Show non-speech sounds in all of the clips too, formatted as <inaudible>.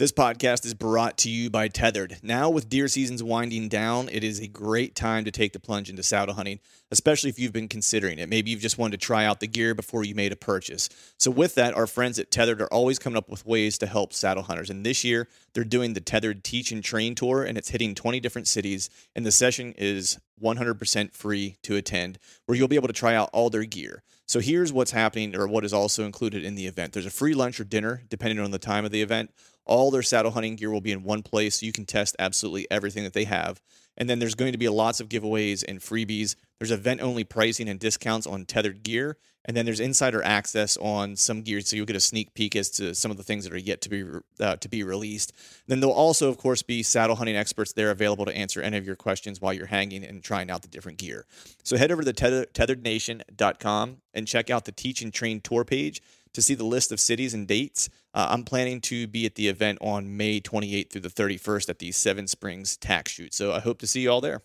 This podcast is brought to you by Tethered. Now, with deer seasons winding down, it is a great time to take the plunge into saddle hunting, especially if you've been considering it. Maybe you've just wanted to try out the gear before you made a purchase. So, with that, our friends at Tethered are always coming up with ways to help saddle hunters. And this year, they're doing the Tethered Teach and Train Tour, and it's hitting 20 different cities. And the session is 100% free to attend, where you'll be able to try out all their gear. So here's what's happening, or what is also included in the event. There's a free lunch or dinner, depending on the time of the event. All their saddle hunting gear will be in one place. So you can test absolutely everything that they have. And then there's going to be lots of giveaways and freebies. There's event only pricing and discounts on tethered gear. And then there's insider access on some gear, so you'll get a sneak peek as to some of the things that are yet to be uh, to be released. Then there'll also, of course, be saddle hunting experts there available to answer any of your questions while you're hanging and trying out the different gear. So head over to tether, tetherednation.com and check out the Teach and Train tour page to see the list of cities and dates. Uh, I'm planning to be at the event on May 28th through the 31st at the Seven Springs Tax Shoot. So I hope to see you all there.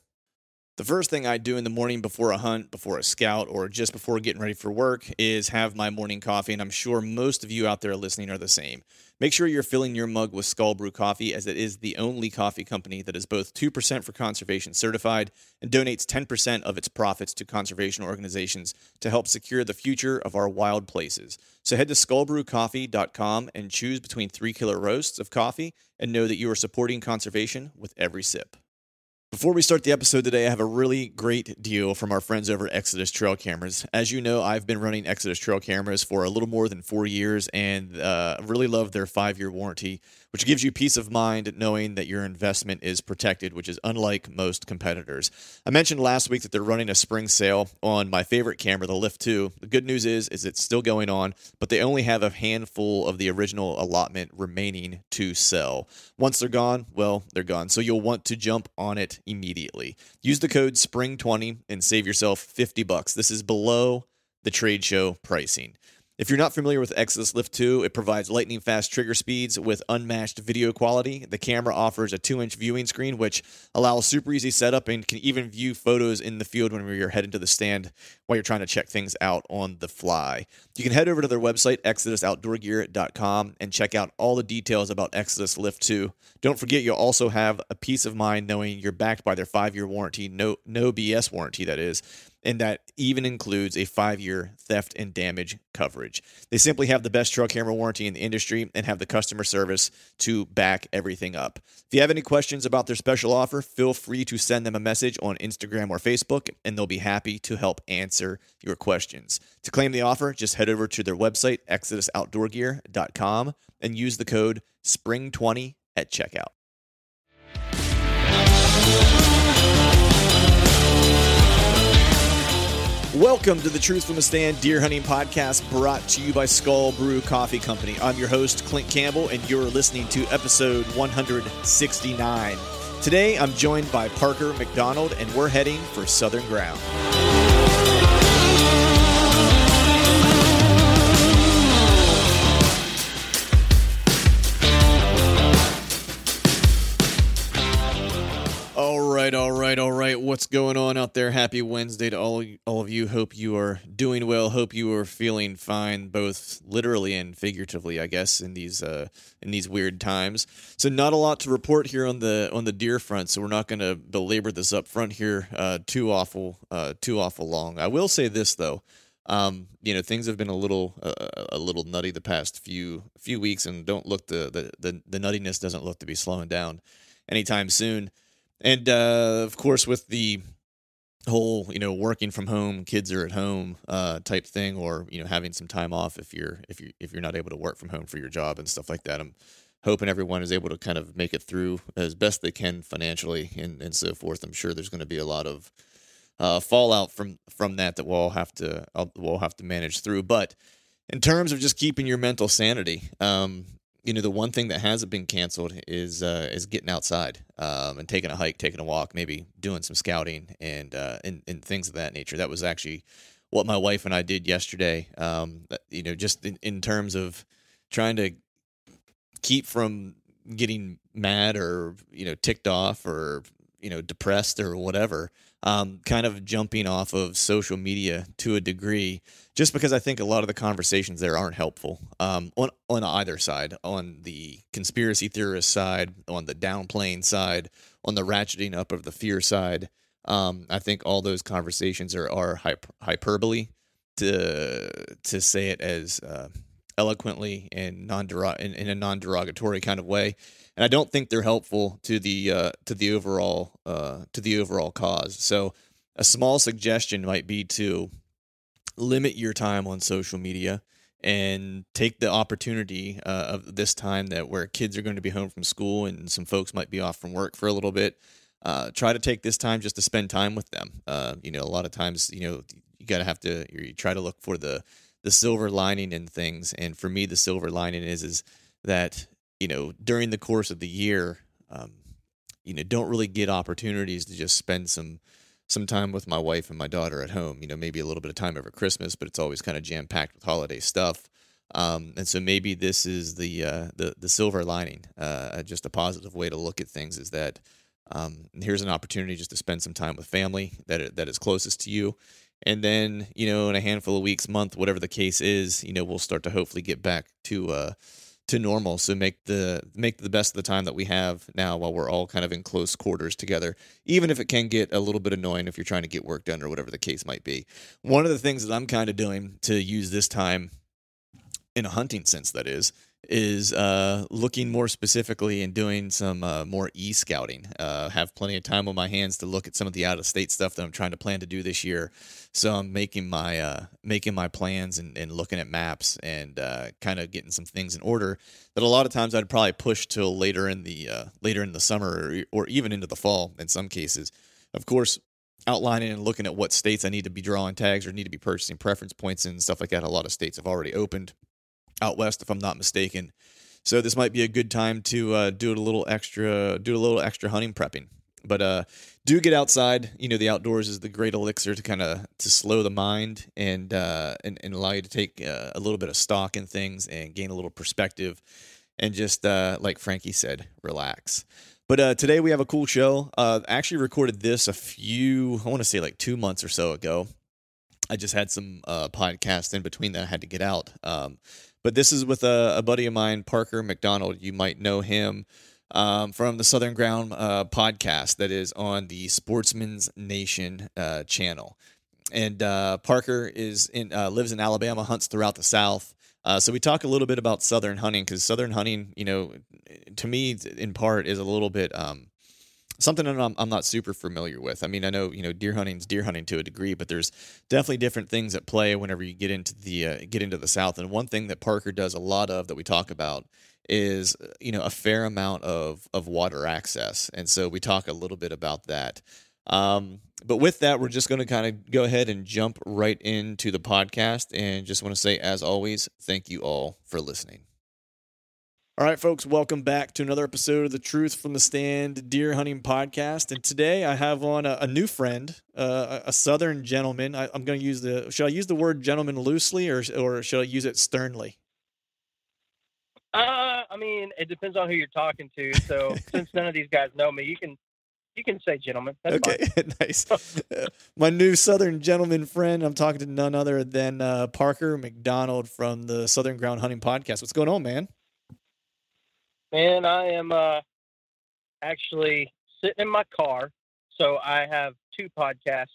The first thing I do in the morning before a hunt, before a scout, or just before getting ready for work is have my morning coffee. And I'm sure most of you out there listening are the same. Make sure you're filling your mug with Skull Brew coffee, as it is the only coffee company that is both 2% for conservation certified and donates 10% of its profits to conservation organizations to help secure the future of our wild places. So head to skullbrewcoffee.com and choose between three killer roasts of coffee and know that you are supporting conservation with every sip. Before we start the episode today, I have a really great deal from our friends over at Exodus Trail Cameras. As you know, I've been running Exodus Trail Cameras for a little more than four years and uh, really love their five year warranty, which gives you peace of mind knowing that your investment is protected, which is unlike most competitors. I mentioned last week that they're running a spring sale on my favorite camera, the Lift 2. The good news is, is it's still going on, but they only have a handful of the original allotment remaining to sell. Once they're gone, well, they're gone. So you'll want to jump on immediately. Use the code SPRING20 and save yourself 50 bucks. This is below the trade show pricing. If you're not familiar with Exodus Lift 2, it provides lightning fast trigger speeds with unmatched video quality. The camera offers a 2 inch viewing screen, which allows super easy setup and can even view photos in the field when you're heading to the stand while you're trying to check things out on the fly. You can head over to their website, exodusoutdoorgear.com, and check out all the details about Exodus Lift 2. Don't forget, you'll also have a peace of mind knowing you're backed by their five year warranty, no, no BS warranty, that is and that even includes a five year theft and damage coverage. They simply have the best trail camera warranty in the industry and have the customer service to back everything up. If you have any questions about their special offer, feel free to send them a message on Instagram or Facebook, and they'll be happy to help answer your questions. To claim the offer, just head over to their website, exodusoutdoorgear.com, and use the code SPRING20 at checkout. Welcome to the Truth from the Stand Deer Hunting Podcast brought to you by Skull Brew Coffee Company. I'm your host, Clint Campbell, and you're listening to episode 169. Today, I'm joined by Parker McDonald, and we're heading for Southern Ground. On out there? Happy Wednesday to all all of you. Hope you are doing well. Hope you are feeling fine, both literally and figuratively, I guess, in these uh, in these weird times. So, not a lot to report here on the on the deer front. So, we're not going to belabor this up front here uh, too awful uh, too awful long. I will say this though. Um, you know, things have been a little uh, a little nutty the past few few weeks, and don't look the, the the the nuttiness doesn't look to be slowing down anytime soon. And uh, of course, with the whole you know working from home, kids are at home uh, type thing, or you know having some time off if you're if you if you're not able to work from home for your job and stuff like that. I'm hoping everyone is able to kind of make it through as best they can financially and and so forth. I'm sure there's going to be a lot of uh, fallout from from that that we'll all have to we'll have to manage through. But in terms of just keeping your mental sanity, um, you know, the one thing that hasn't been canceled is uh, is getting outside um, and taking a hike, taking a walk, maybe doing some scouting and, uh, and and things of that nature. That was actually what my wife and I did yesterday. Um, you know, just in, in terms of trying to keep from getting mad or you know ticked off or you know depressed or whatever um, kind of jumping off of social media to a degree, just because I think a lot of the conversations there aren't helpful um, on on either side, on the conspiracy theorist side, on the downplaying side, on the ratcheting up of the fear side. Um, I think all those conversations are are hyperbole to to say it as uh, eloquently and non in, in a non derogatory kind of way and I don't think they're helpful to the uh, to the overall uh, to the overall cause. So a small suggestion might be to limit your time on social media and take the opportunity uh, of this time that where kids are going to be home from school and some folks might be off from work for a little bit. Uh, try to take this time just to spend time with them. Uh, you know, a lot of times, you know, you got to have to you try to look for the the silver lining in things. And for me, the silver lining is is that you know, during the course of the year, um, you know, don't really get opportunities to just spend some some time with my wife and my daughter at home. You know, maybe a little bit of time over Christmas, but it's always kind of jam packed with holiday stuff. Um, and so maybe this is the uh, the the silver lining, uh, just a positive way to look at things is that um, here's an opportunity just to spend some time with family that that is closest to you, and then you know in a handful of weeks, month, whatever the case is, you know we'll start to hopefully get back to uh, to normal. So make the make the best of the time that we have now while we're all kind of in close quarters together, even if it can get a little bit annoying if you're trying to get work done or whatever the case might be. One of the things that I'm kind of doing to use this time in a hunting sense that is is uh, looking more specifically and doing some uh, more e scouting. Uh, have plenty of time on my hands to look at some of the out of state stuff that I'm trying to plan to do this year. So I'm making my uh, making my plans and, and looking at maps and uh, kind of getting some things in order that a lot of times I'd probably push till later in the uh, later in the summer or, or even into the fall in some cases. Of course, outlining and looking at what states I need to be drawing tags or need to be purchasing preference points and stuff like that. A lot of states have already opened out west, if I'm not mistaken. So this might be a good time to uh, do a little extra, do a little extra hunting prepping. But uh, do get outside. You know, the outdoors is the great elixir to kind of to slow the mind and uh, and, and allow you to take uh, a little bit of stock in things and gain a little perspective, and just uh, like Frankie said, relax. But uh, today we have a cool show. Uh, actually recorded this a few, I want to say like two months or so ago. I just had some uh, podcasts in between that I had to get out. Um, but this is with a, a, buddy of mine, Parker McDonald. You might know him um, from the Southern Ground uh, podcast that is on the Sportsman's Nation uh, channel. And uh, Parker is in uh, lives in Alabama, hunts throughout the South. Uh, so we talk a little bit about Southern hunting because Southern hunting, you know, to me, in part, is a little bit. Um, something I'm, I'm not super familiar with. I mean, I know you know deer hunting's deer hunting to a degree, but there's definitely different things at play whenever you get into the uh, get into the South. And one thing that Parker does a lot of that we talk about is you know a fair amount of of water access, and so we talk a little bit about that. Um, but with that, we're just going to kind of go ahead and jump right into the podcast, and just want to say, as always, thank you all for listening. All right, folks, welcome back to another episode of the Truth from the Stand Deer Hunting Podcast. And today I have on a, a new friend, uh, a Southern gentleman. I, am going to use the, should I use the word gentleman loosely or, or should I use it sternly? Uh, I mean, it depends on who you're talking to. So <laughs> since none of these guys know me, you can you can say gentlemen. That's okay, <laughs> nice. Uh, my new Southern gentleman friend. I'm talking to none other than uh, Parker McDonald from the Southern Ground Hunting Podcast. What's going on, man? Man, I am uh, actually sitting in my car. So I have two podcasts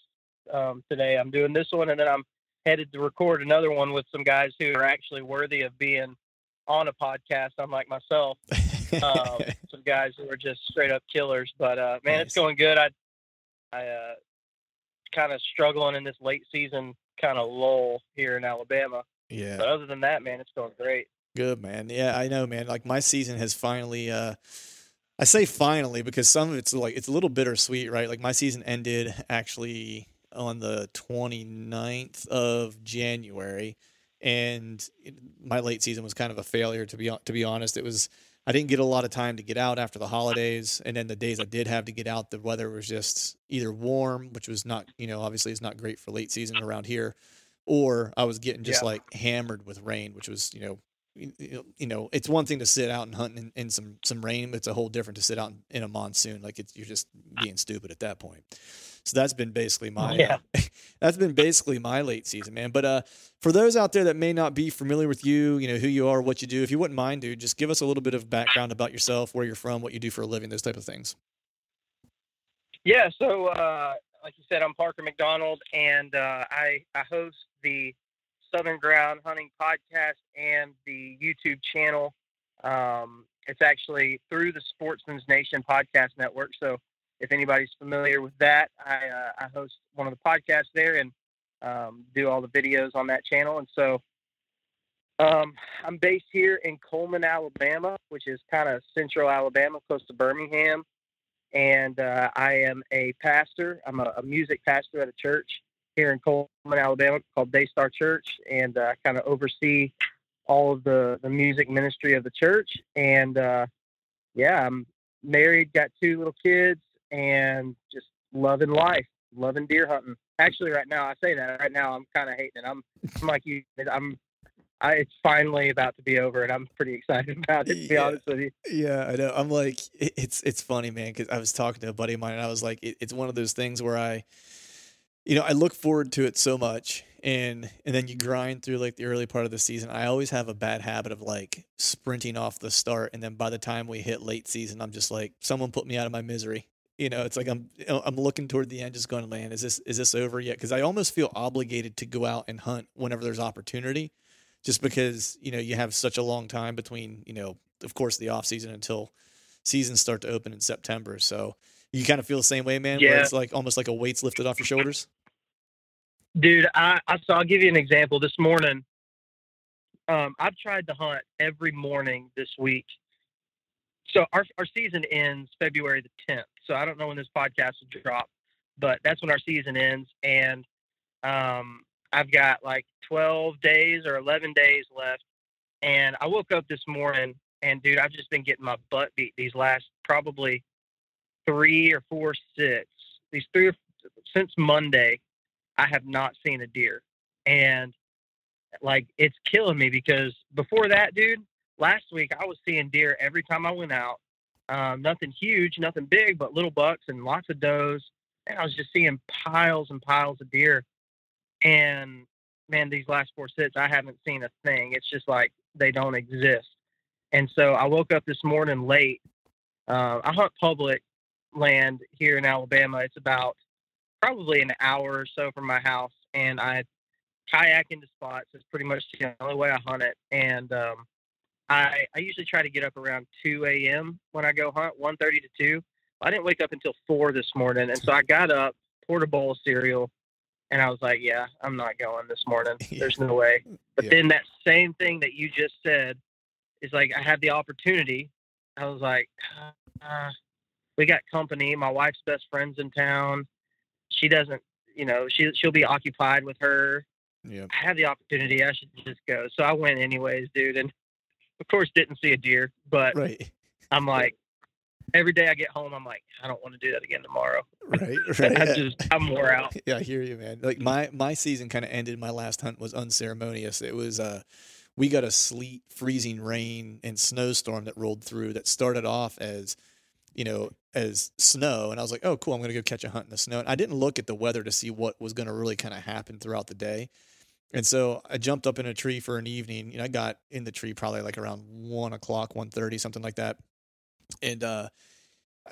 um, today. I'm doing this one, and then I'm headed to record another one with some guys who are actually worthy of being on a podcast, unlike myself. um, <laughs> some guys who are just straight up killers. But uh, man, nice. it's going good. I I uh, kind of struggling in this late season kind of lull here in Alabama. Yeah. But other than that, man, it's going great. Good man. Yeah, I know, man. Like my season has finally. Uh, I say finally because some of it's like it's a little bittersweet, right? Like my season ended actually on the 29th of January and my late season was kind of a failure to be to be honest. It was I didn't get a lot of time to get out after the holidays, and then the days I did have to get out, the weather was just either warm, which was not, you know, obviously it's not great for late season around here, or I was getting just yeah. like hammered with rain, which was, you know, you know, it's one thing to sit out and hunt in, in some some rain, but it's a whole different to sit out in, in a monsoon. Like it's you're just being stupid at that point. So that's been basically my <laughs> yeah. uh, <laughs> that's been basically my late season, man. But uh, for those out there that may not be familiar with you, you know who you are, what you do, if you wouldn't mind, dude, just give us a little bit of background about yourself, where you're from, what you do for a living, those type of things. Yeah. So uh, like you said, I'm Parker McDonald, and uh, I I host the Southern Ground Hunting podcast and the YouTube channel. Um, it's actually through the Sportsman's Nation podcast network. So if anybody's familiar with that, I, uh, I host one of the podcasts there and um, do all the videos on that channel. And so um, I'm based here in Cullman, Alabama, which is kind of central Alabama, close to Birmingham. And uh, I am a pastor. I'm a, a, music pastor at a church here in Cullman, Alabama called Daystar Church. And I uh, kind of oversee all of the, the music ministry of the church. And uh, yeah, I'm married, got two little kids, and just loving life, loving deer hunting. Actually, right now I say that right now I'm kind of hating it. I'm, I'm like you. I'm. I, it's finally about to be over, and I'm pretty excited <laughs> about it. To be yeah. honest with you. Yeah, I know. I'm like, it, it's it's funny, man, because I was talking to a buddy of mine, and I was like, it, it's one of those things where I, you know, I look forward to it so much, and and then you grind through like the early part of the season. I always have a bad habit of like sprinting off the start, and then by the time we hit late season, I'm just like, someone put me out of my misery you know it's like i'm i'm looking toward the end just going to land. is this is this over yet because i almost feel obligated to go out and hunt whenever there's opportunity just because you know you have such a long time between you know of course the off season until seasons start to open in september so you kind of feel the same way man yeah. it's like almost like a weight's lifted off your shoulders dude i, I so i'll give you an example this morning um, i've tried to hunt every morning this week so our, our season ends February the 10th. So I don't know when this podcast will drop, but that's when our season ends. And um, I've got like 12 days or 11 days left. And I woke up this morning and dude, I've just been getting my butt beat these last probably three or four sits. These three or, since Monday, I have not seen a deer. And like it's killing me because before that, dude, last week I was seeing deer every time I went out. Um, nothing huge, nothing big, but little bucks and lots of does. And I was just seeing piles and piles of deer. And man, these last four sits, I haven't seen a thing. It's just like they don't exist. And so I woke up this morning late. Uh, I hunt public land here in Alabama. It's about probably an hour or so from my house, and I kayak into spots. It's pretty much the only way I hunt it. And um, I, I usually try to get up around 2 a.m. when I go hunt, 1.30 to 2. I didn't wake up until 4 this morning. And so I got up, poured a bowl of cereal, and I was like, yeah, I'm not going this morning. <laughs> There's no way. But yeah. then that same thing that you just said is like, I had the opportunity. I was like, uh, we got company. My wife's best friend's in town. She doesn't, you know, she, she'll be occupied with her. Yeah. I had the opportunity. I should just go. So I went anyways, dude. And of course, didn't see a deer, but right. I'm like, every day I get home, I'm like, I don't want to do that again tomorrow. Right, <laughs> right. I just, I'm wore <laughs> out. Yeah, I hear you, man. Like my my season kind of ended. My last hunt was unceremonious. It was uh, we got a sleet, freezing rain, and snowstorm that rolled through. That started off as you know, as snow. And I was like, oh, cool, I'm going to go catch a hunt in the snow. And I didn't look at the weather to see what was going to really kind of happen throughout the day. And so I jumped up in a tree for an evening. You know, I got in the tree probably like around one o'clock, one thirty, something like that. And uh,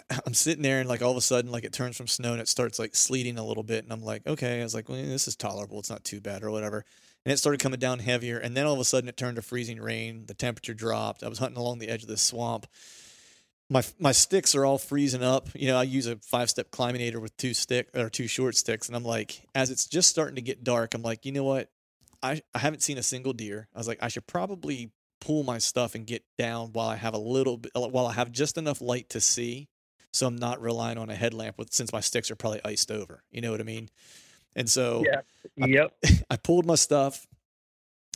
<laughs> I'm sitting there, and like all of a sudden, like it turns from snow and it starts like sleeting a little bit. And I'm like, okay. I was like, well, this is tolerable. It's not too bad or whatever. And it started coming down heavier. And then all of a sudden, it turned to freezing rain. The temperature dropped. I was hunting along the edge of this swamp my my sticks are all freezing up. You know, I use a five step climbinator with two stick or two short sticks, and I'm like, as it's just starting to get dark, I'm like, you know what? I I haven't seen a single deer. I was like, I should probably pull my stuff and get down while I have a little bit, uh, while I have just enough light to see, so I'm not relying on a headlamp with since my sticks are probably iced over. You know what I mean? And so, yeah, yep. I, <laughs> I pulled my stuff,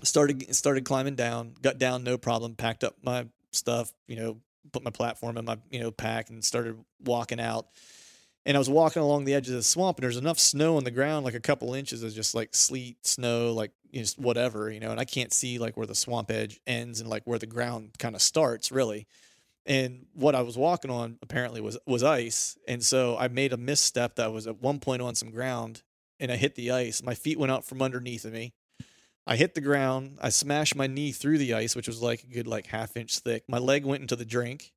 started started climbing down, got down no problem, packed up my stuff, you know, put my platform in my you know pack and started walking out. And I was walking along the edge of the swamp, and there's enough snow on the ground, like a couple inches of just like sleet, snow, like you know, whatever, you know. And I can't see like where the swamp edge ends and like where the ground kind of starts, really. And what I was walking on apparently was was ice, and so I made a misstep that was at one point on some ground, and I hit the ice. My feet went out from underneath of me, I hit the ground. I smashed my knee through the ice, which was like a good like half inch thick. My leg went into the drink,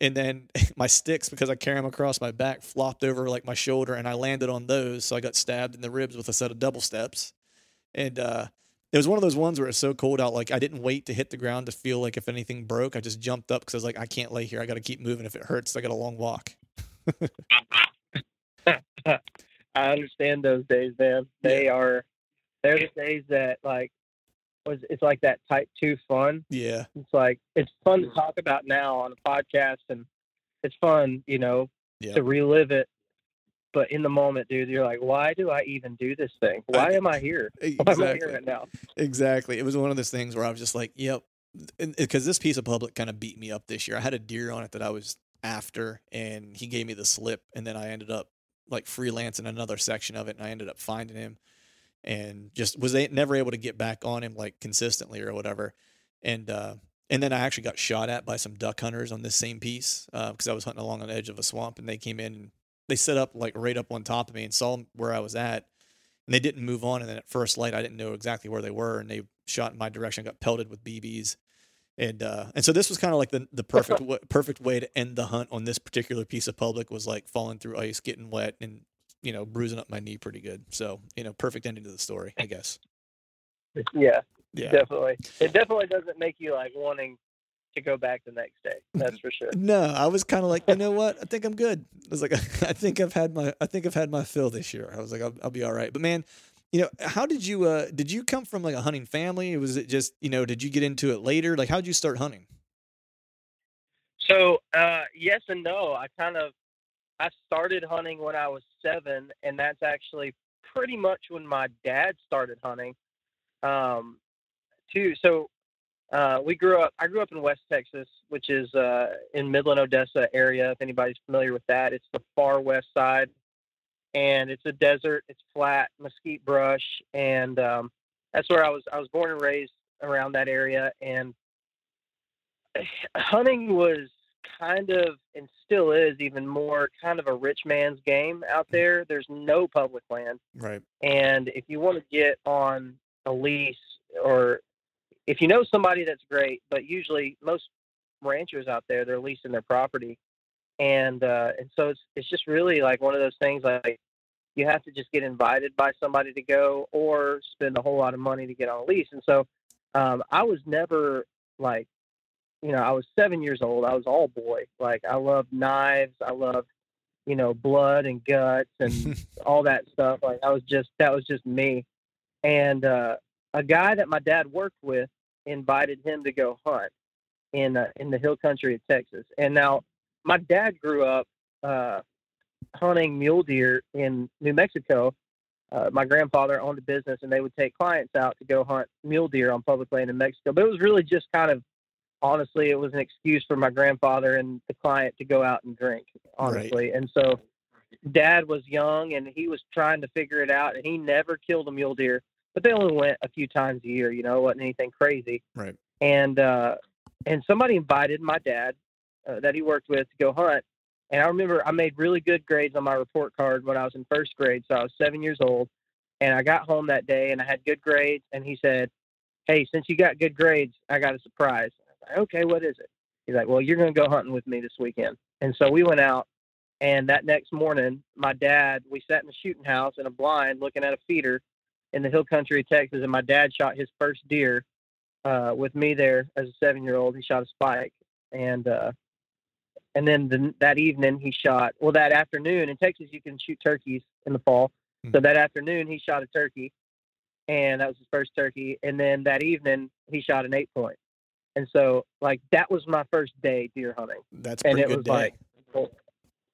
and then <laughs> my sticks, because I carry them across my back, flopped over like my shoulder, and I landed on those. So I got stabbed in the ribs with a set of double steps, and uh, it was one of those ones where it's so cold out. Like I didn't wait to hit the ground to feel like if anything broke. I just jumped up because I was like, I can't lay here. I got to keep moving. If it hurts, I got a long walk. <laughs> I understand those days, man. They yeah. are they're the days that like was it's like that type two fun. Yeah. It's like it's fun to talk about now on a podcast and it's fun, you know, yeah. to relive it. But in the moment, dude, you're like, why do I even do this thing? Why I, <laughs> am I here? Exactly. Why am I here right now? Exactly. It was one of those things where I was just like, yep. Because this piece of public kind of beat me up this year. I had a deer on it that I was after, and he gave me the slip, and then I ended up like freelancing another section of it, and I ended up finding him and just was never able to get back on him like consistently or whatever. And uh, and then I actually got shot at by some duck hunters on this same piece because uh, I was hunting along on the edge of a swamp, and they came in and they set up like right up on top of me and saw where I was at, and they didn't move on. And then at first light, I didn't know exactly where they were, and they shot in my direction. got pelted with BBs. And uh, and so this was kind of like the the perfect <laughs> w- perfect way to end the hunt on this particular piece of public was like falling through ice, getting wet, and you know, bruising up my knee pretty good. So, you know, perfect ending to the story, I guess. <laughs> Yeah, yeah, definitely. It definitely doesn't make you like wanting to go back the next day. That's for sure. No, I was kind of like, you know what? I think I'm good. I was like, <laughs> I think I've had my, I think I've had my fill this year. I was like, I'll, I'll be all right. But man, you know, how did you, uh, did you come from like a hunting family? Was it just, you know, did you get into it later? Like, how did you start hunting? So, uh, yes and no. I kind of I started hunting when I was seven, and that's actually pretty much when my dad started hunting. Um, too. So uh, we grew up. I grew up in West Texas, which is uh, in Midland, Odessa area. If anybody's familiar with that, it's the far west side, and it's a desert. It's flat, mesquite brush, and um, that's where I was. I was born and raised around that area, and <sighs> hunting was kind of and still is even more kind of a rich man's game out mm. there. There's no public land. Right. And if you want to get on a lease or if you know somebody that's great, but usually most ranchers out there they're leasing their property. And uh and so it's it's just really like one of those things like you have to just get invited by somebody to go or spend a whole lot of money to get on a lease. And so um I was never like you know, I was seven years old. I was all boy. Like I love knives. I love, you know, blood and guts and <laughs> all that stuff. Like I was just that was just me. And uh, a guy that my dad worked with invited him to go hunt in uh, in the hill country of Texas. And now my dad grew up uh, hunting mule deer in New Mexico. Uh, my grandfather owned a business, and they would take clients out to go hunt mule deer on public land in Mexico. But it was really just kind of honestly, it was an excuse for my grandfather and the client to go out and drink, honestly. Right. And so dad was young and he was trying to figure it out and he never killed a mule deer, but they only went a few times a year, you know, it wasn't anything crazy. Right. And, uh, and somebody invited my dad uh, that he worked with to go hunt And I remember I made really good grades on my report card when I was in first grade. So I was seven years old. And I got home that day and I had good grades. And he said, Hey, since you got good grades, I got a surprise. Like, okay, what is it? He's like, Well, you're going to go hunting with me this weekend. And so we went out. And that next morning, my dad, we sat in the shooting house in a blind looking at a feeder in the hill country of Texas. And my dad shot his first deer uh, with me there as a seven year old. He shot a spike. And, uh, and then the, that evening he shot, well, that afternoon in Texas, you can shoot turkeys in the fall. So that afternoon he shot a turkey and that was his first turkey. And then that evening he shot an eight point. And so like that was my first day deer hunting. That's And it good was day. like,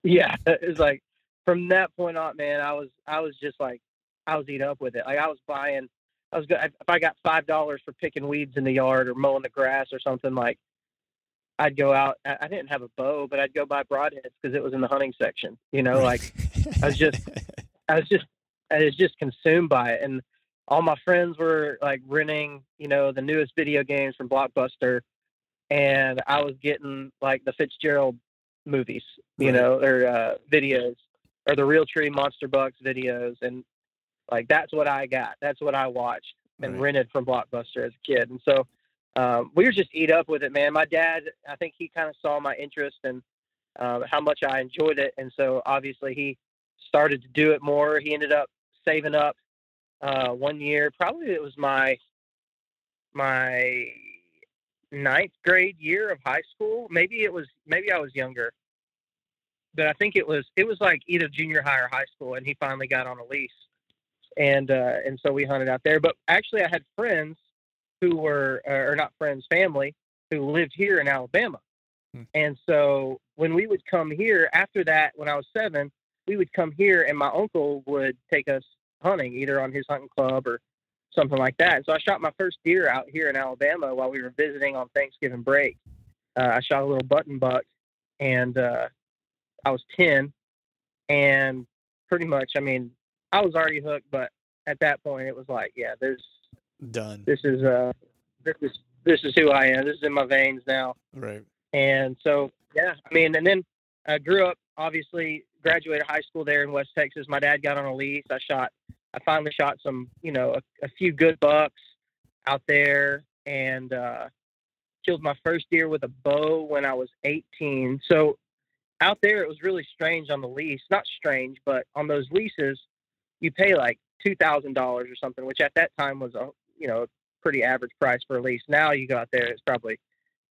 yeah, <laughs> it was like from that point on, man, I was, I was just like, I was eating up with it. Like I was buying, I was good. If I got $5 for picking weeds in the yard or mowing the grass or something like, I'd go out. I I didn't have a bow, but I'd go buy broadheads because it was in the hunting section. You know, like I was just, <laughs> I was just, I was just consumed by it, and all my friends were like renting, you know, the newest video games from Blockbuster, and I was getting like the Fitzgerald movies, you Right. know, or uh, videos, or the Real Tree Monster Bucks videos, and like that's what I got. That's what I watched and Right. rented from Blockbuster as a kid, and so um, we were just eat up with it, man. My dad, I think he kind of saw my interest and um, how much I enjoyed it, and so obviously he started to do it more. He ended up saving up uh, one year. Probably it was my my ninth grade year of high school. Maybe it was maybe I was younger, but I think it was it was like either junior high or high school. And he finally got on a lease, and uh, and so we hunted out there. But actually, I had friends who were uh, or not friends, family who lived here in Alabama. Hmm. And so when we would come here after that, when I was seven, we would come here and my uncle would take us hunting either on his hunting club or something like that. And so I shot my first deer out here in Alabama while we were visiting on Thanksgiving break. Uh, I shot a little button buck and uh, I was 10 and pretty much, I mean, I was already hooked, but at that point it was like, yeah, there's, Done. this is, uh, this is, this is who I am. This is in my veins now. Right. And so, yeah, I mean, and then I grew up, obviously, graduated high school there in West Texas. My dad got on a lease. I shot, I finally shot some, you know, a, a few good bucks out there and uh, killed my first deer with a bow when I was 18. So out there, it was really strange on the lease. Not strange, but on those leases, you pay like $2,000 or something, which at that time was a, you know, pretty average price for a lease. Now you go out there, it's probably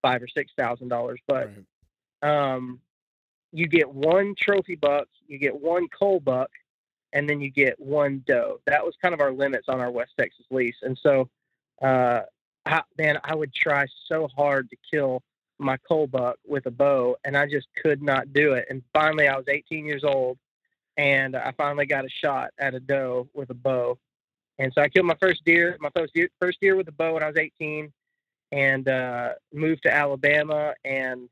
five or six thousand dollars. But right. um, you get one trophy buck, you get one cull buck, and then you get one doe. That was kind of our limits on our West Texas lease. And so, uh, I, man, I would try so hard to kill my cull buck with a bow, and I just could not do it. And finally, I was 18 years old, and I finally got a shot at a doe with a bow. And so I killed my first deer, my first deer, first deer with a bow when I was 18, and uh, moved to Alabama. And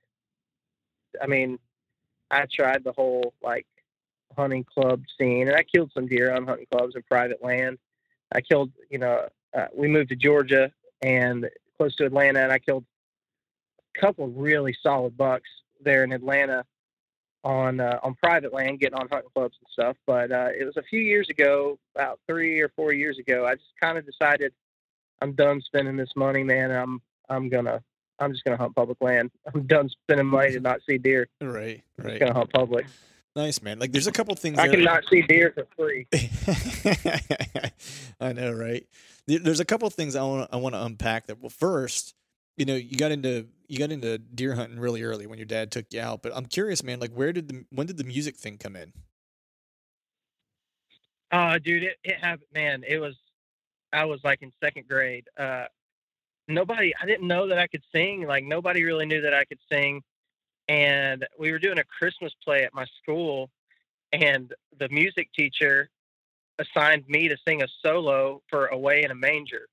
I mean, I tried the whole like hunting club scene, and I killed some deer on hunting clubs and private land. I killed, you know, uh, we moved to Georgia and close to Atlanta, and I killed a couple of really solid bucks there in Atlanta on uh, on private land, getting on hunting clubs and stuff. But uh, it was a few years ago, about three or four years ago. I just kind of decided I'm done spending this money, man. I'm I'm gonna I'm just gonna hunt public land. <laughs> I'm done spending money to not see deer. Right. right. I'm just gonna hunt public. Nice, man. Like, there's a couple things. I there- cannot see deer for free. <laughs> I know, right? There's a couple things I want I want to unpack. That well, first, you know, you got into you got into deer hunting really early when your dad took you out. But I'm curious, man. Like, where did the when did the music thing come in? Oh, dude, it, it happened, man. It was, I was like in second grade. Uh, nobody, I didn't know that I could sing. Like nobody really knew that I could sing. And we were doing a Christmas play at my school, and the music teacher assigned me to sing a solo for "Away in a Manger."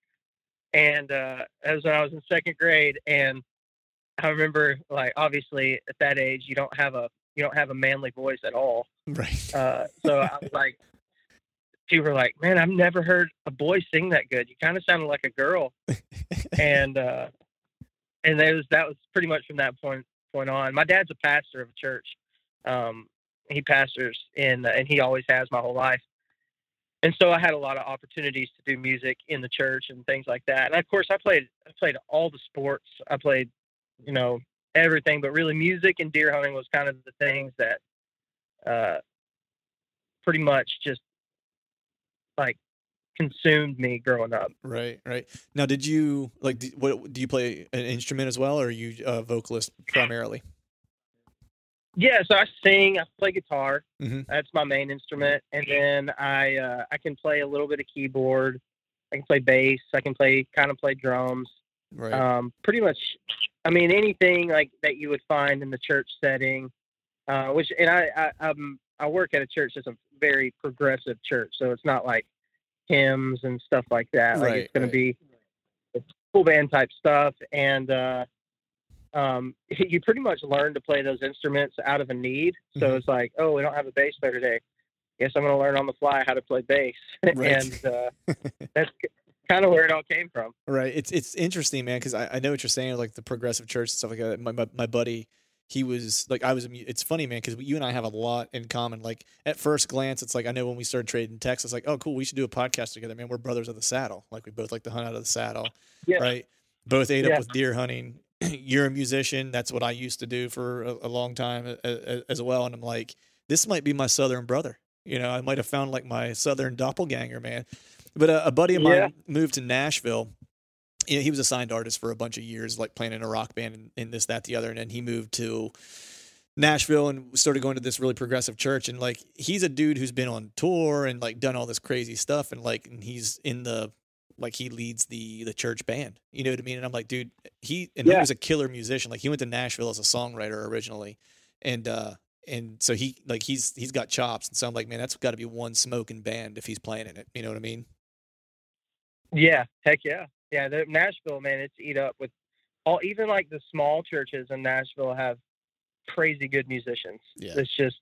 And uh, that was when I was in second grade, and I remember, like, obviously at that age, you don't have a you don't have a manly voice at all. Right. Uh, so I was like, people were like, man, I've never heard a boy sing that good. You kind of sounded like a girl. <laughs> and, uh, and that was, that was pretty much from that point, point on. My dad's a pastor of a church. Um, he pastors in, and he always has my whole life. And so I had a lot of opportunities to do music in the church and things like that. And of course, I played I played all the sports. I played, you know, everything, but really music and deer hunting was kind of the things that uh, pretty much just like consumed me growing up. Right, right. Now, did you like? Do, what do you play an instrument as well, or are you a vocalist primarily? Yeah, so I sing. I play guitar. Mhm. That's my main instrument, and then I uh, I can play a little bit of keyboard. I can play bass. I can play kind of play drums. Right. Um, pretty much, I mean anything like that you would find in the church setting. Uh, which and I I um I work at a church that's a very progressive church, so it's not like hymns and stuff like that. Like it's going right. to be full band type stuff, and uh, um, <laughs> you pretty much learn to play those instruments out of a need. So Mhm. it's like, oh, we don't have a bass player today. Guess I'm going to learn on the fly how to play bass, <laughs> Right. and uh, <laughs> that's kind of where it all came from. Right. It's it's interesting, man, because I, I know what you're saying, like the progressive church and stuff like that. My my, my buddy, he was like, I was. It's funny, man, because you and I have a lot in common. Like at first glance, it's like I know when we started trading texts, it's like, oh, cool, we should do a podcast together, man. We're brothers of the saddle. Like we both like to hunt out of the saddle, Yeah. right? Both ate Yeah. up with deer hunting. <clears throat> You're a musician. That's what I used to do for a, a long time a- a- as well. And I'm like, this might be my southern brother. You know, I might have found like my southern doppelganger, man. But a, a buddy of mine moved to Nashville. You know, he was a signed artist for a bunch of years, like playing in a rock band and, and this, that, the other. And then he moved to Nashville and started going to this really progressive church. And like, he's a dude who's been on tour and like done all this crazy stuff. And like, and he's in the, like he leads the the church band. You know what I mean? And I'm like, dude, he and he was a killer musician. Like he went to Nashville as a songwriter originally, and uh and so he like he's he's got chops. And so I'm like, man, that's got to be one smoking band if he's playing in it. You know what I mean? Yeah, heck yeah, yeah. The Nashville, man, it's eat up with all. Even like the small churches in Nashville have crazy good musicians. Yeah. It's just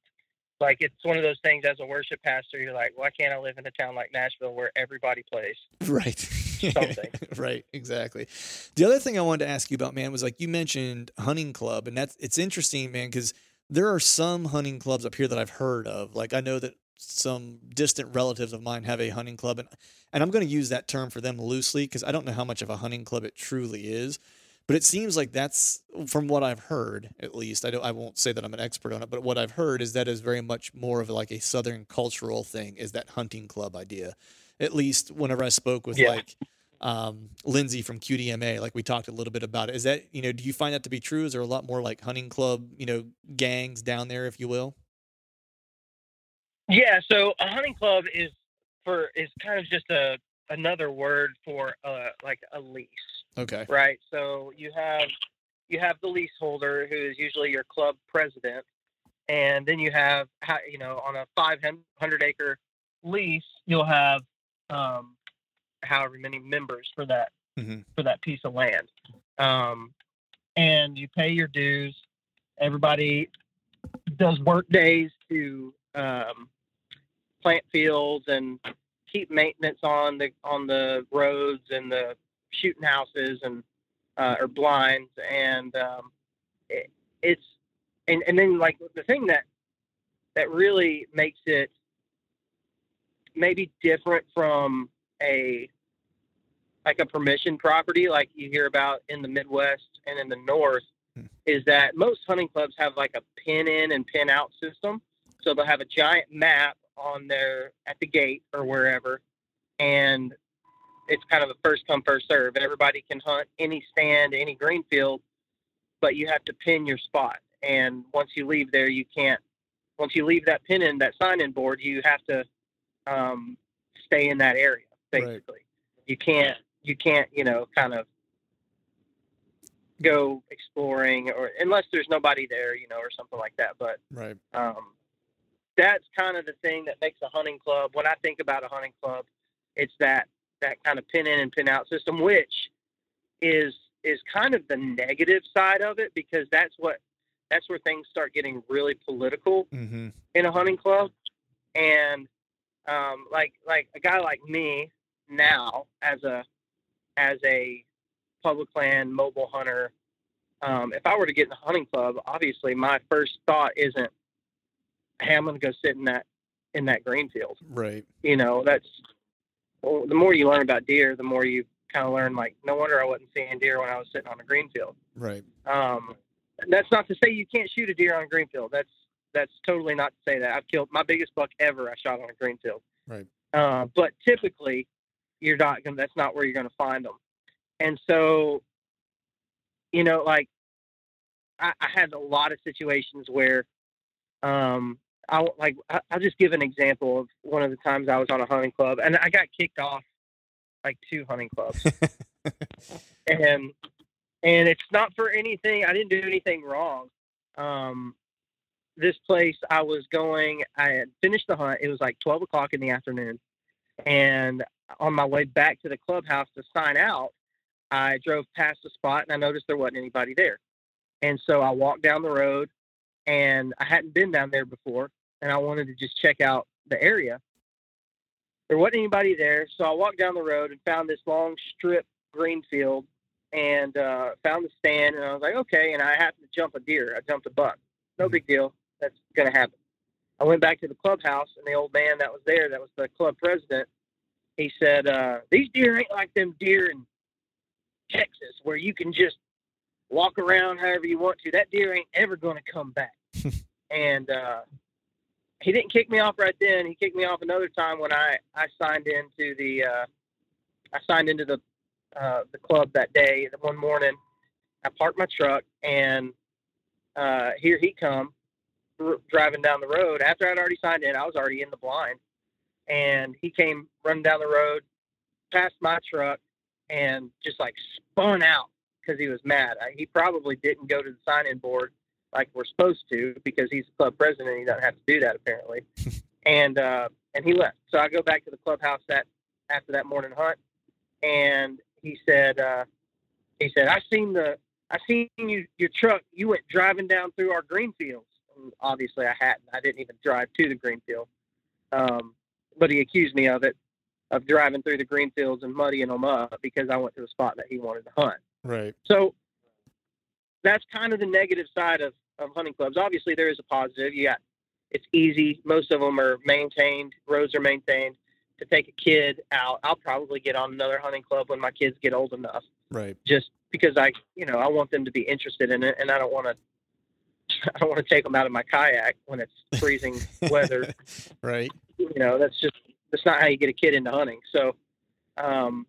like it's one of those things. As a worship pastor, you're like, why can't I live in a town like Nashville where everybody plays? <laughs> Right. Something. <laughs> right. Exactly. The other thing I wanted to ask you about, man, was like you mentioned hunting club, and that's it's interesting, man, because there are some hunting clubs up here that I've heard of. Like I know that some distant relatives of mine have a hunting club, and and I'm going to use that term for them loosely because I don't know how much of a hunting club it truly is. But it seems like that's from what I've heard, at least. I don't. I won't say that I'm an expert on it, but what I've heard is that is very much more of like a southern cultural thing. Is that hunting club idea? At least whenever I spoke with Yeah. like um, Lindsay from QDMA, like we talked a little bit about it. Is that you know? Do you find that to be true? Is there a lot more like hunting club, you know, gangs down there, if you will? Yeah, so a hunting club is for is kind of just a another word for uh like a lease, Okay. right? So you have you have the leaseholder who is usually your club president, and then you have you know on a 500 acre lease you'll have um, however many members for that Mhm. for that piece of land, um, and you pay your dues. Everybody does work days to um, plant fields and keep maintenance on the on the roads and the shooting houses and uh, or blinds and um, it, it's and and then like the thing that that really makes it maybe different from a like a permission property like you hear about in the Midwest and in the North Hmm. is that most hunting clubs have like a pin in and pin out system. So they'll have a giant map on their at the gate or wherever, and it's kind of a first come first serve. Everybody can hunt any stand, any green field, but you have to pin your spot. And once you leave there, you can't. Once you leave that pin in that sign in board, you have to um, stay in that area. Right. Basically, you can't. You can't. You know, kind of go exploring or unless there's nobody there, you know, or something like that. But Right. um, that's kind of the thing that makes a hunting club. When I think about a hunting club, it's that that kind of pin in and pin out system, which is is kind of the negative side of it because that's what that's where things start getting really political Mm-hmm. in a hunting club, and um, like like a guy like me now as a as a public land mobile hunter, um, if I were to get in a hunting club, obviously my first thought isn't going to go sit in that in that green field. Right. You know, that's well, the more you learn about deer, the more you kind of learn. Like, no wonder I wasn't seeing deer when I was sitting on a green field. Right. Um, that's not to say you can't shoot a deer on a green field. That's that's totally not to say that. I've killed my biggest buck ever. I shot on a green field. Right. Uh, but typically, you're not going. That's not where you're going to find them. And so, you know, like I, I had a lot of situations where, um, I like I, I'll just give an example of one of the times I was on a hunting club and I got kicked off like two hunting clubs, and and it's not for anything. I didn't do anything wrong. Um, this place I was going, I had finished the hunt. It was like 12 o'clock in the afternoon. And on my way back to the clubhouse to sign out, I drove past the spot and I noticed there wasn't anybody there. And so I walked down the road and I hadn't been down there before and I wanted to just check out the area. There wasn't anybody there. So I walked down the road and found this long strip green field and uh, found the stand and I was like, okay. And I happened to jump a deer. I jumped a buck. No big deal that's going to happen. I went back to the clubhouse, and the old man that was there, that was the club president, he said, uh, "These deer ain't like them deer in Texas, where you can just walk around however you want to. That deer ain't ever going to come back." <laughs> and uh, he didn't kick me off right then. He kicked me off another time when I I signed into the uh, I signed into the uh, the club that day. One morning, I parked my truck, and uh, here he come driving down the road. After I'd already signed in, I was already in the blind, and he came running down the road, past my truck, and just like spun out because he was mad. I, he probably didn't go to the sign-in board like we're supposed to because he's the club president. He doesn't have to do that apparently, <laughs> and uh, and he left. So I go back to the clubhouse that after that morning hunt, and he said uh, he said I seen the I seen you your truck. You went driving down through our green fields obviously I hadn't. I didn't even drive to the greenfield. Um, but he accused me of it, of driving through the green fields and muddying them up because I went to the spot that he wanted to hunt. Right. So that's kind of the negative side of, of hunting clubs. Obviously, there is a positive. You got it's easy. Most of them are maintained. Roads are maintained. To take a kid out, I'll probably get on another hunting club when my kids get old enough. Right. Just because I, you know, I want them to be interested in it, and I don't want to <laughs> I don't want to take them out of my kayak when it's freezing <laughs> weather. right. You know, that's just that's not how you get a kid into hunting. So um,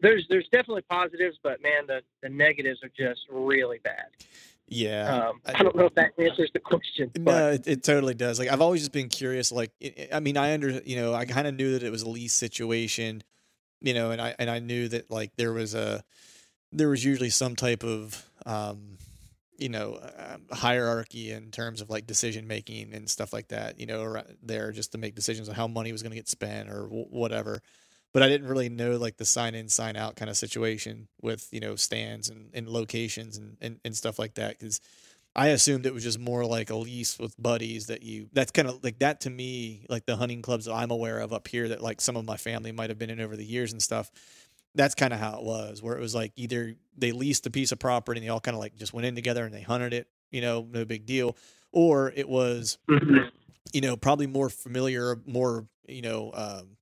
there's there's definitely positives, but man, the the negatives are just really bad. Yeah, um, I, I, don't know if that answers the question. But. No, it, it, totally does. Like I've always just been curious. Like I mean, I under you know I kind of knew that it was a lease situation, you know, and I and I knew that like there was a there was usually some type of um, you know uh, hierarchy in terms of like decision making and stuff like that you know there just to make decisions on how money was going to get spent or w- whatever but i didn't really know like the sign in sign out kind of situation with you know stands and, and locations and, and, and stuff like that because i assumed it was just more like a lease with buddies that you that's kind of like that to me like the hunting clubs that i'm aware of up here that like some of my family might have been in over the years and stuff that's kind of how it was, where it was like either they leased a piece of property and they all kind of like just went in together and they hunted it, you know, no big deal, or it was, mm-hmm. you know, probably more familiar, more, you know, um,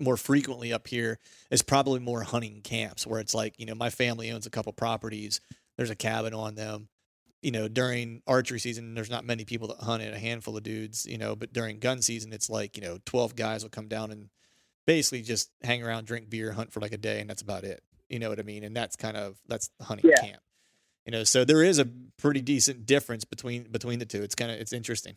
more frequently up here is probably more hunting camps where it's like, you know, my family owns a couple properties, there's a cabin on them. You know, during archery season, there's not many people that hunt it, a handful of dudes, you know, but during gun season, it's like, you know, 12 guys will come down and basically just hang around, drink beer, hunt for like a day, and that's about it. You know what I mean? And that's kind of that's the hunting yeah. camp. You know, so there is a pretty decent difference between between the two. It's kind of it's interesting.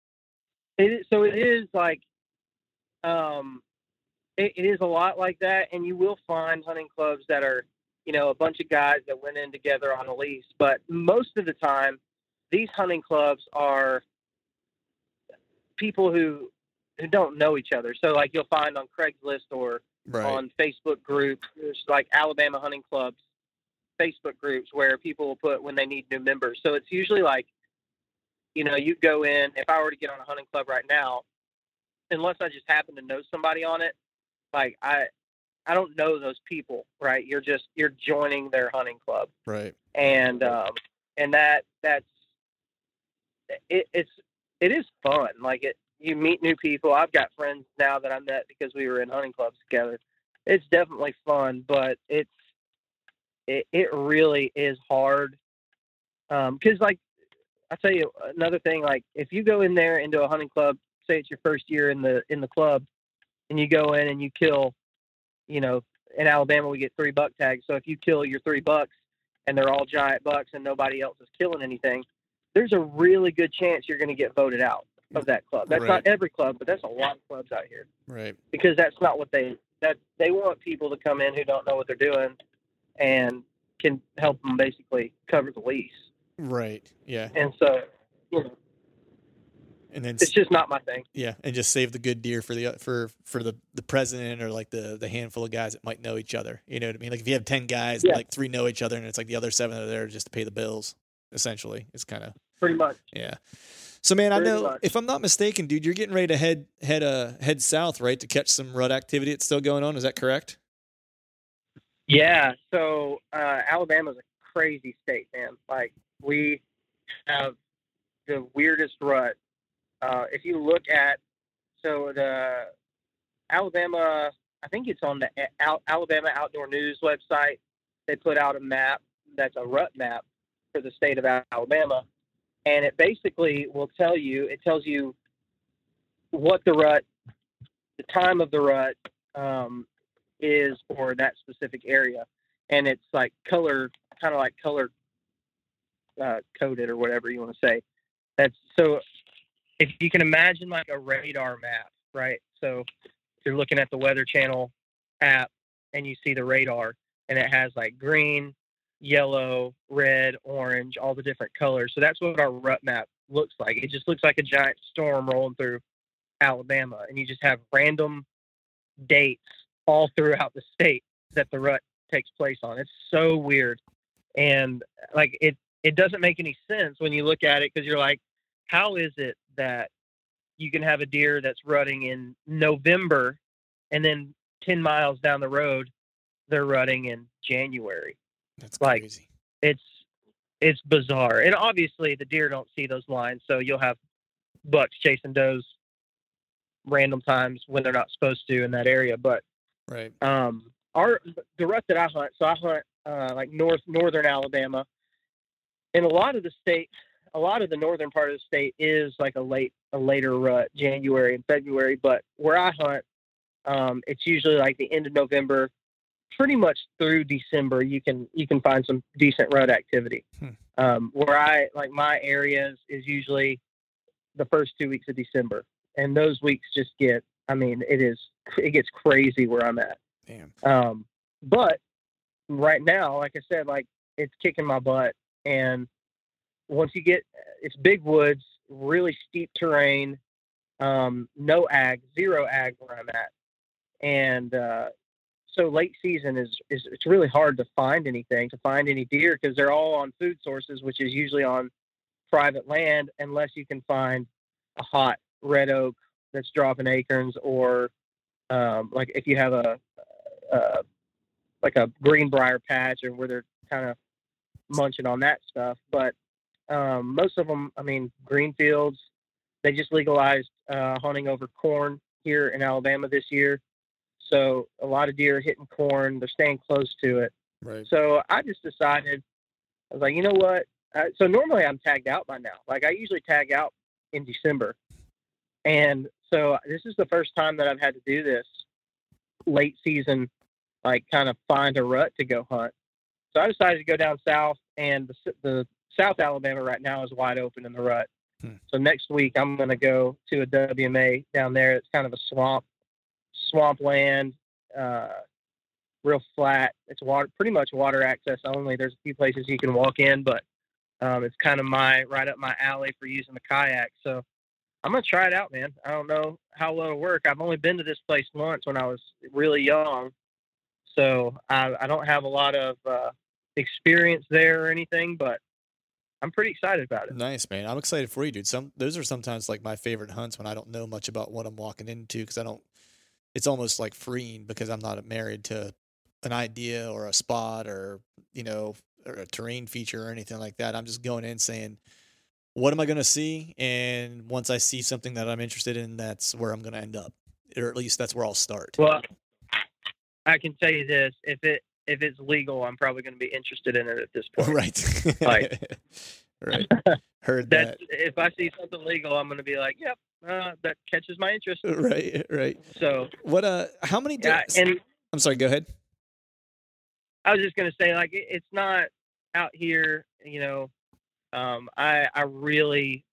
It, so it is like, um, it, it is a lot like that. And you will find hunting clubs that are, you know, a bunch of guys that went in together on a lease. But most of the time, these hunting clubs are people who who don't know each other. So like you'll find on Craigslist or Right. on Facebook groups, there's like Alabama hunting clubs Facebook groups where people will put when they need new members. So it's usually like, you know, you go in. If I were to get on a hunting club right now, unless I just happen to know somebody on it, like I, I don't know those people, right? You're just you're joining their hunting club Right. and um, and that that's it, it's it is fun. Like it, you meet new people. I've got friends now that I met because we were in hunting clubs together. It's definitely fun, but it's it, it really is hard. Um, cause like I tell you another thing, like if you go in there into a hunting club, say it's your first year in the in the club, and you go in and you kill, you know, in Alabama we get three buck tags. So if you kill your three bucks and they're all giant bucks and nobody else is killing anything, there's a really good chance you're going to get voted out of that club. That's Right. not every club, but that's a lot of clubs out here Right. because that's not what they that they want people to come in who don't know what they're doing and can help them basically cover the lease. Right. Yeah. And so, you know, And then it's just not my thing. yeah, and just save the good deer for the for for the the president or like the the handful of guys that might know each other. You know what I mean? Like if you have ten guys, and Yeah. like three know each other, and it's like the other seven are there just to pay the bills. Essentially, it's kind of Pretty much. yeah. So man, I know much. if I'm not mistaken, dude, you're getting ready to head head uh head south, right, to catch some rut activity. It's still going on. Is that correct? Yeah. So uh, Alabama's a crazy state, man. Like we have the weirdest rut. Uh, if you look at so the Alabama, I think it's on the Al- Alabama Outdoor News website. They put out a map that's a rut map for the state of Alabama, and it basically will tell you. It tells you what the rut, the time of the rut, um, is for that specific area, and it's like color, kind of like color uh, coded or whatever you want to say. That's so. If you can imagine like a radar map, right? So you're looking at the Weather Channel app and you see the radar, and it has like green, yellow, red, orange, all the different colors. So that's what our rut map looks like. It just looks like a giant storm rolling through Alabama, and you just have random dates all throughout the state that the rut takes place on. It's so weird, and like it it doesn't make any sense when you look at it because you're like, how is it that you can have a deer that's rutting in November, and then ten miles down the road, they're rutting in January. That's Like- crazy. It's it's bizarre, and obviously the deer don't see those lines, so you'll have bucks chasing does random times when they're not supposed to in that area, but Right. um our the rut that I hunt, so I hunt uh, like north northern Alabama, and a lot of the state, a lot of the northern part of the state is like a late a later rut, January and February. But where I hunt, um, it's usually like the end of November, pretty much through December. You can you can find some decent rut activity. Hmm. Um, where I like my areas is usually the first two weeks of December, and those weeks just get. I mean, it is it gets crazy where I'm at. Damn. Um, but right now, like I said, like it's kicking my butt. And once you get, it's big woods, really steep terrain, um, no ag, zero ag where I'm at. And uh, so late season is, is it's really hard to find anything, to find any deer because they're all on food sources, which is usually on private land, unless you can find a hot red oak that's dropping acorns or um, like if you have a, uh, like a greenbrier patch or where they're kind of munching on that stuff. But um, most of them, I mean, green fields, they just legalized uh, hunting over corn here in Alabama this year. So a lot of deer are hitting corn. They're staying close to it. Right. So I just decided, I was like, you know what? Uh, so normally I'm tagged out by now. Like I usually tag out in December. And so this is the first time that I've had to do this late season, like kind of find a rut to go hunt. So I decided to go down south, and the, the South Alabama right now is wide open in the rut. Hmm. So next week I'm going to go to a WMA down there. It's kind of a swamp, swamp land, uh, real flat. It's water, pretty much water access only. There's a few places you can walk in, but um, it's kind of my right up my alley for using the kayak. So I'm gonna try it out, man. I don't know how well it'll work. I've only been to this place once when I was really young, so I, I don't have a lot of uh, experience there or anything, but I'm pretty excited about it. Nice, man. I'm excited for you, dude. Some those are sometimes like my favorite hunts when I don't know much about what I'm walking into because I don't. It's almost like freeing because I'm not married to an idea or a spot or you know or a terrain feature or anything like that. I'm just going in saying, what am I going to see? And once I see something that I'm interested in, that's where I'm going to end up, or at least that's where I'll start. Well, I can tell you this: if it if it's legal, I'm probably going to be interested in it at this <laughs> point. right. Like- <laughs> right. Heard that. if I see something legal, I'm going to be like, yep, uh, that catches my interest. <laughs> Right. Right. So What? Uh. How many? yeah, and I'm sorry. Go ahead. I was just gonna say, like, it, it's not out here. You know, um, I I really,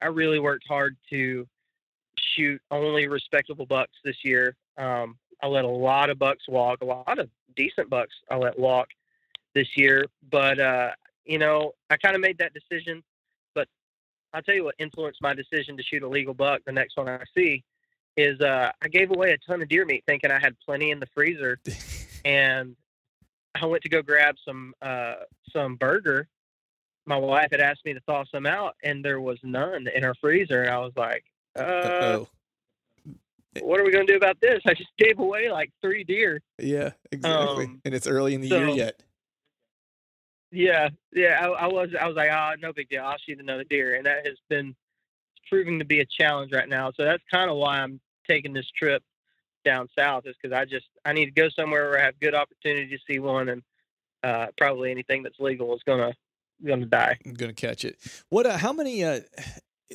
I really worked hard to shoot only respectable bucks this year. Um, I let a lot of bucks walk, a lot of decent bucks I let walk this year. But uh, you know, I kind of made that decision. But I'll tell you what influenced my decision to shoot a legal buck. The next one I see is uh, I gave away a ton of deer meat, thinking I had plenty in the freezer, <laughs> and I went to go grab some uh, some burger. My wife had asked me to thaw some out, and there was none in her freezer. And I was like, uh, oh. "What are we going to do about this?" I just gave away like three deer. Yeah. Exactly. Um, and it's early in the year yet. Yeah, yeah. I, I was I was like, "Ah, no big deal. I'll shoot another deer," and that has been proving to be a challenge right now. So that's kind of why I'm taking this trip down south, is because I just I need to go somewhere where I have good opportunity to see one, and uh, probably anything that's legal is gonna gonna die. I'm gonna catch it. What? Uh, how many? Uh,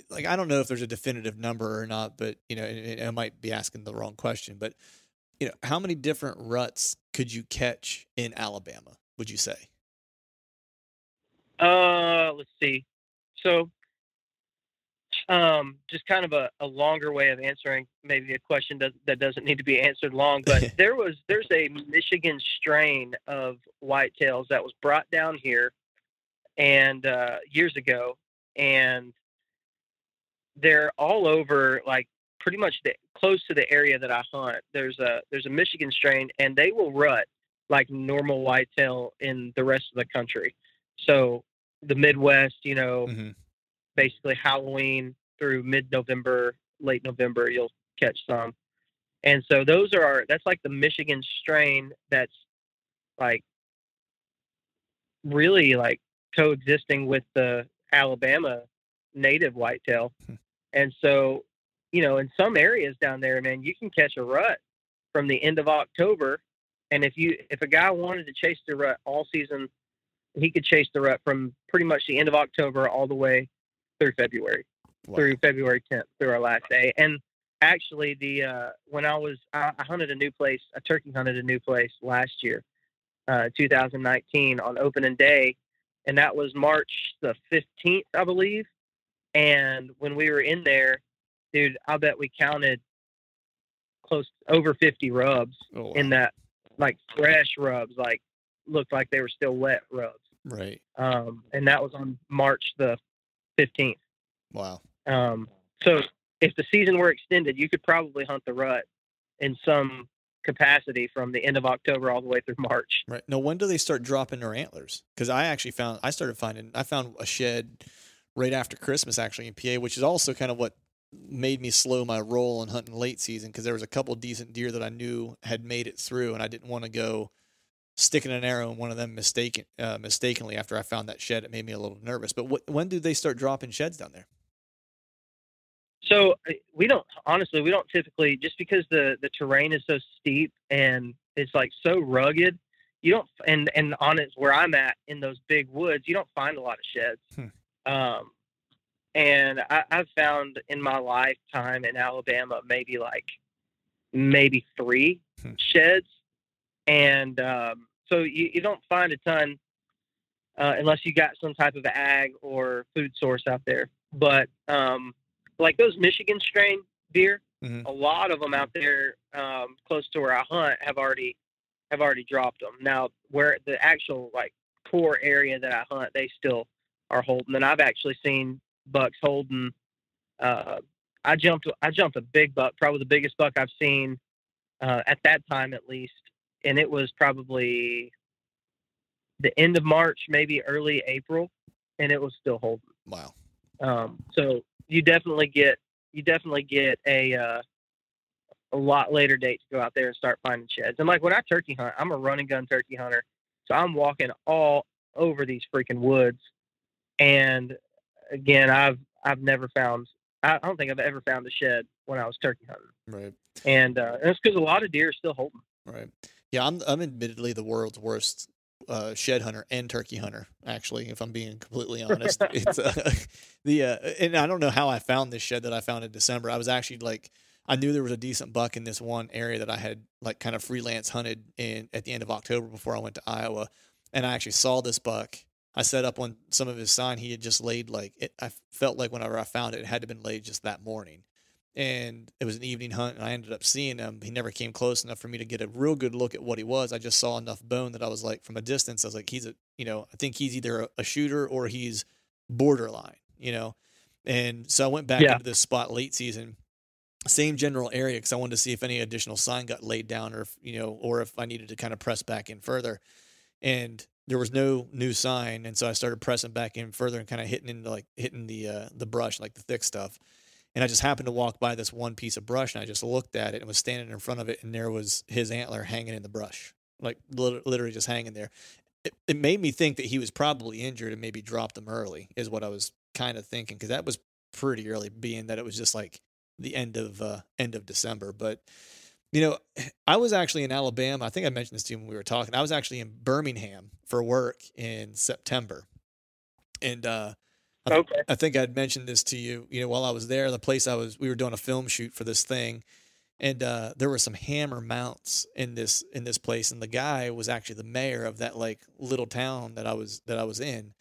like I don't know if there's a definitive number or not, but you know, and, and I might be asking the wrong question, but you know, how many different ruts could you catch in Alabama? Would you say? Uh, let's see. So, um, just kind of a, a longer way of answering maybe a question does, that doesn't need to be answered long, but <laughs> there was there's a Michigan strain of whitetails that was brought down here and uh, years ago, and they're all over like pretty much the close to the area that I hunt. There's a there's a Michigan strain, and they will rut like normal whitetail in the rest of the country. So the Midwest, you know, Mm-hmm. basically Halloween through mid-November, late November, you'll catch some. And so those are our, that's like the Michigan strain that's like really like coexisting with the Alabama native whitetail. And so, you know, in some areas down there, man, you can catch a rut from the end of October. And if you if a guy wanted to chase the rut all season, he could chase the rut from pretty much the end of October all the way through February Wow. through February 10th through our last day. And actually, the uh, when I was I, I hunted a new place, a turkey hunted a new place last year, uh, 2019 on opening day, and that was March the 15th, I believe. And when we were in there, dude, I bet we counted close over 50 rubs Oh, wow. in that, like fresh rubs, like looked like they were still wet rubs. right. Um, and that was on March the 15th. Wow. Um, so if the season were extended, you could probably hunt the rut in some capacity from the end of October all the way through <laughs> March. Right. Now, when do they start dropping their antlers? Because I actually found I started finding I found a shed right after Christmas actually in PA, which is also kind of what made me slow my roll in hunting late season because there was a couple decent deer that I knew had made it through, and I didn't want to go sticking an arrow in one of them mistaken uh, mistakenly after I found that shed. It made me a little nervous. But what, when do they start dropping sheds down there? So we don't honestly we don't typically just because the the terrain is so steep and it's like so rugged. You don't and and on it where I'm at in those big woods, you don't find a lot of sheds. Hmm. Um, and I, I've found in my lifetime in Alabama maybe like maybe three Hmm. sheds, and um, so you, you don't find a ton uh, unless you got some type of ag or food source out there. But um, like those Michigan strain deer, Mhm. a lot of them out there um, close to where I hunt have already have already dropped them. Now, where the actual like core area that I hunt, they still are holding. And I've actually seen bucks holding uh, I jumped I jumped a big buck, probably the biggest buck I've seen uh, at that time at least, and it was probably the end of March, maybe early April, and it was still holding. Wow. Um, so you definitely get you definitely get a uh, a lot later date to go out there and start finding sheds. And like when I turkey hunt, I'm a running gun turkey hunter, so I'm walking all over these freaking woods. And again, I've I've never found I don't think I've ever found a shed when I was turkey hunting. Right. And, uh, and it's because a lot of deer are still holding. Right. Yeah, I'm I'm admittedly the world's worst uh, shed hunter and turkey hunter. Actually, if I'm being completely honest, <laughs> it's uh, <laughs> the uh, and I don't know how I found this shed that I found in December. I was actually like I knew there was a decent buck in this one area that I had like kind of freelance hunted in at the end of October before I went to Iowa, and I actually saw this buck. I set up on some of his sign. He had just laid like it, I felt like whenever I found it, it had to been laid just that morning and it was an evening hunt and I ended up seeing him. He never came close enough for me to get a real good look at what he was. I just saw enough bone that I was like from a distance I was like he's a you know, I think he's either a, a shooter or he's borderline, you know. And so I went back Yeah. into this spot late season same general area cuz I wanted to see if any additional sign got laid down or if, you know, or if I needed to kind of press back in further. And there was no new sign and so I started pressing back in further and kind of hitting into like hitting the uh the brush like the thick stuff and I just happened to walk by this one piece of brush and I just looked at it and was standing in front of it and there was his antler hanging in the brush, like literally just hanging there. It, it made me think that he was probably injured and maybe dropped him early, is what I was kind of thinking because that was pretty early, being that it was just like the end of uh, end of December. But you know, I was actually in Alabama. I think I mentioned this to you when we were talking. I was actually in Birmingham for work in September, and uh, I, th- Okay. I think I'd mentioned this to you. You know, while I was there, the place I was, we were doing a film shoot for this thing, and uh, there were some hammer mounts in this in this place, and the guy was actually the mayor of that like little town that I was that I was in,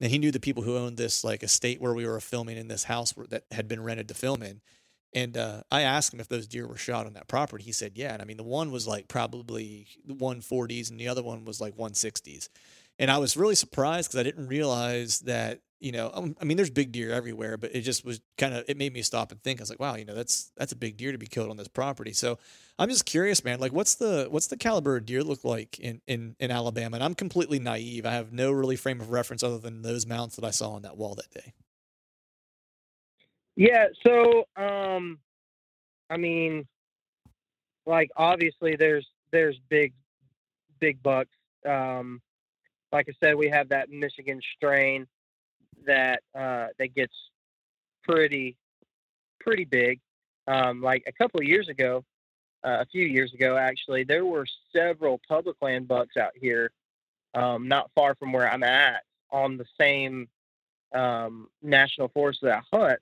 and he knew the people who owned this like estate where we were filming in this house that had been rented to film in. And uh, I asked him if those deer were shot on that property. He said, yeah. And I mean, the one was like probably 140s and the other one was like 160s. And I was really surprised because I didn't realize that, you know, um, I mean, there's big deer everywhere, but it just was kind of, it made me stop and think. I was like, wow, you know, that's, that's a big deer to be killed on this property. So I'm just curious, man, like what's the, what's the caliber of deer look like in, in, in Alabama? And I'm completely naive. I have no really frame of reference other than those mounts that I saw on that wall that day. Yeah. So, um, I mean, like obviously there's there's big big bucks. Um, like I said, we have that Michigan strain that uh, that gets pretty pretty big. Um, like a couple of years ago, uh, a few years ago actually, there were several public land bucks out here, um, not far from where I'm at, on the same um, national forest that I hunt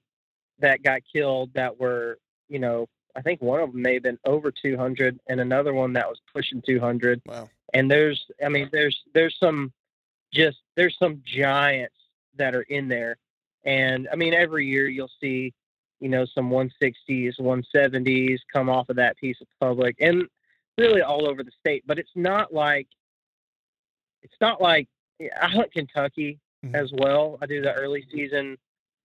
that got killed that were, you know, I think one of them may have been over 200 and another one that was pushing 200. Wow. And there's, I mean, there's, there's some just, there's some giants that are in there. And I mean, every year you'll see, you know, some 160s, 170s come off of that piece of public and really all over the state. But it's not like, it's not like I hunt Kentucky Mhm. as well. I do the early season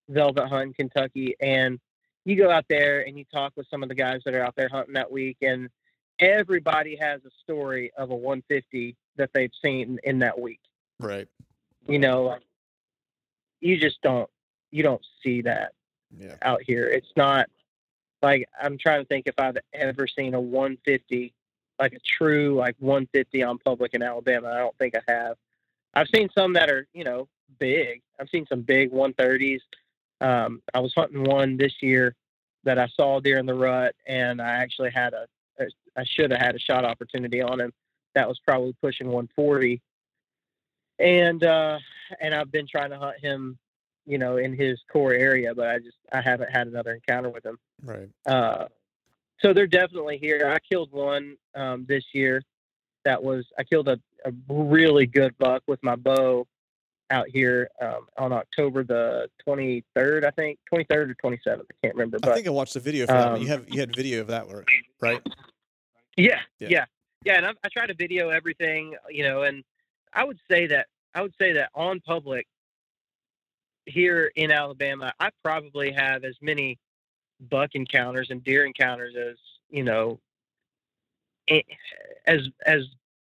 velvet hunt in Kentucky, and you go out there and you talk with some of the guys that are out there hunting that week, and everybody has a story of a 150 that they've seen in that week. Right. You know, like, you just don't you don't see that Yeah. out here. It's not like I'm trying to think if I've ever seen a 150, like a true like 150 on public in Alabama. I don't think I have. I've seen some that are you know big. I've seen some big 130s. Um, I was hunting one this year that I saw during the rut, and I actually had a, a I should have had a shot opportunity on him. That was probably pushing 140, and uh, and I've been trying to hunt him you know, in his core area, but I just I haven't had another encounter with him. Right. Uh, so they're definitely here. I killed one um, this year. That was I killed a, a really good buck with my bow out here um, on October the 23rd, I think 23rd or 27th. I can't remember, I think I watched the video for that. You um, have you had video of that work, right? Yeah, Yeah. yeah, yeah. And I, I try to video everything, you know. And I would say that I would say that on public here in Alabama, I probably have as many buck encounters and deer encounters as you know, eh, as as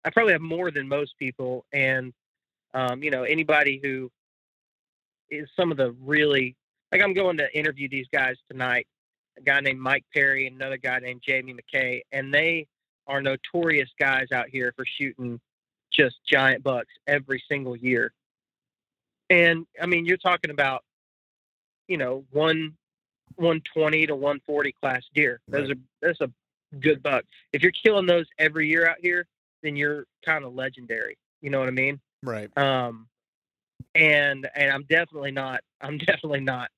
I probably have more than most people, and um, you know anybody who is some of the really like I'm going to interview these guys tonight. A guy named Mike Perry and another guy named Jamie McKay, and they are notorious guys out here for shooting just giant bucks every single year. And I mean, you're talking about, you know, one 120 to 140 class deer. Those right. are that's a good buck. If you're killing those every year out here, then you're kind of legendary. You know what I mean? Right. Um, and and I'm definitely not. <laughs> I'm definitely not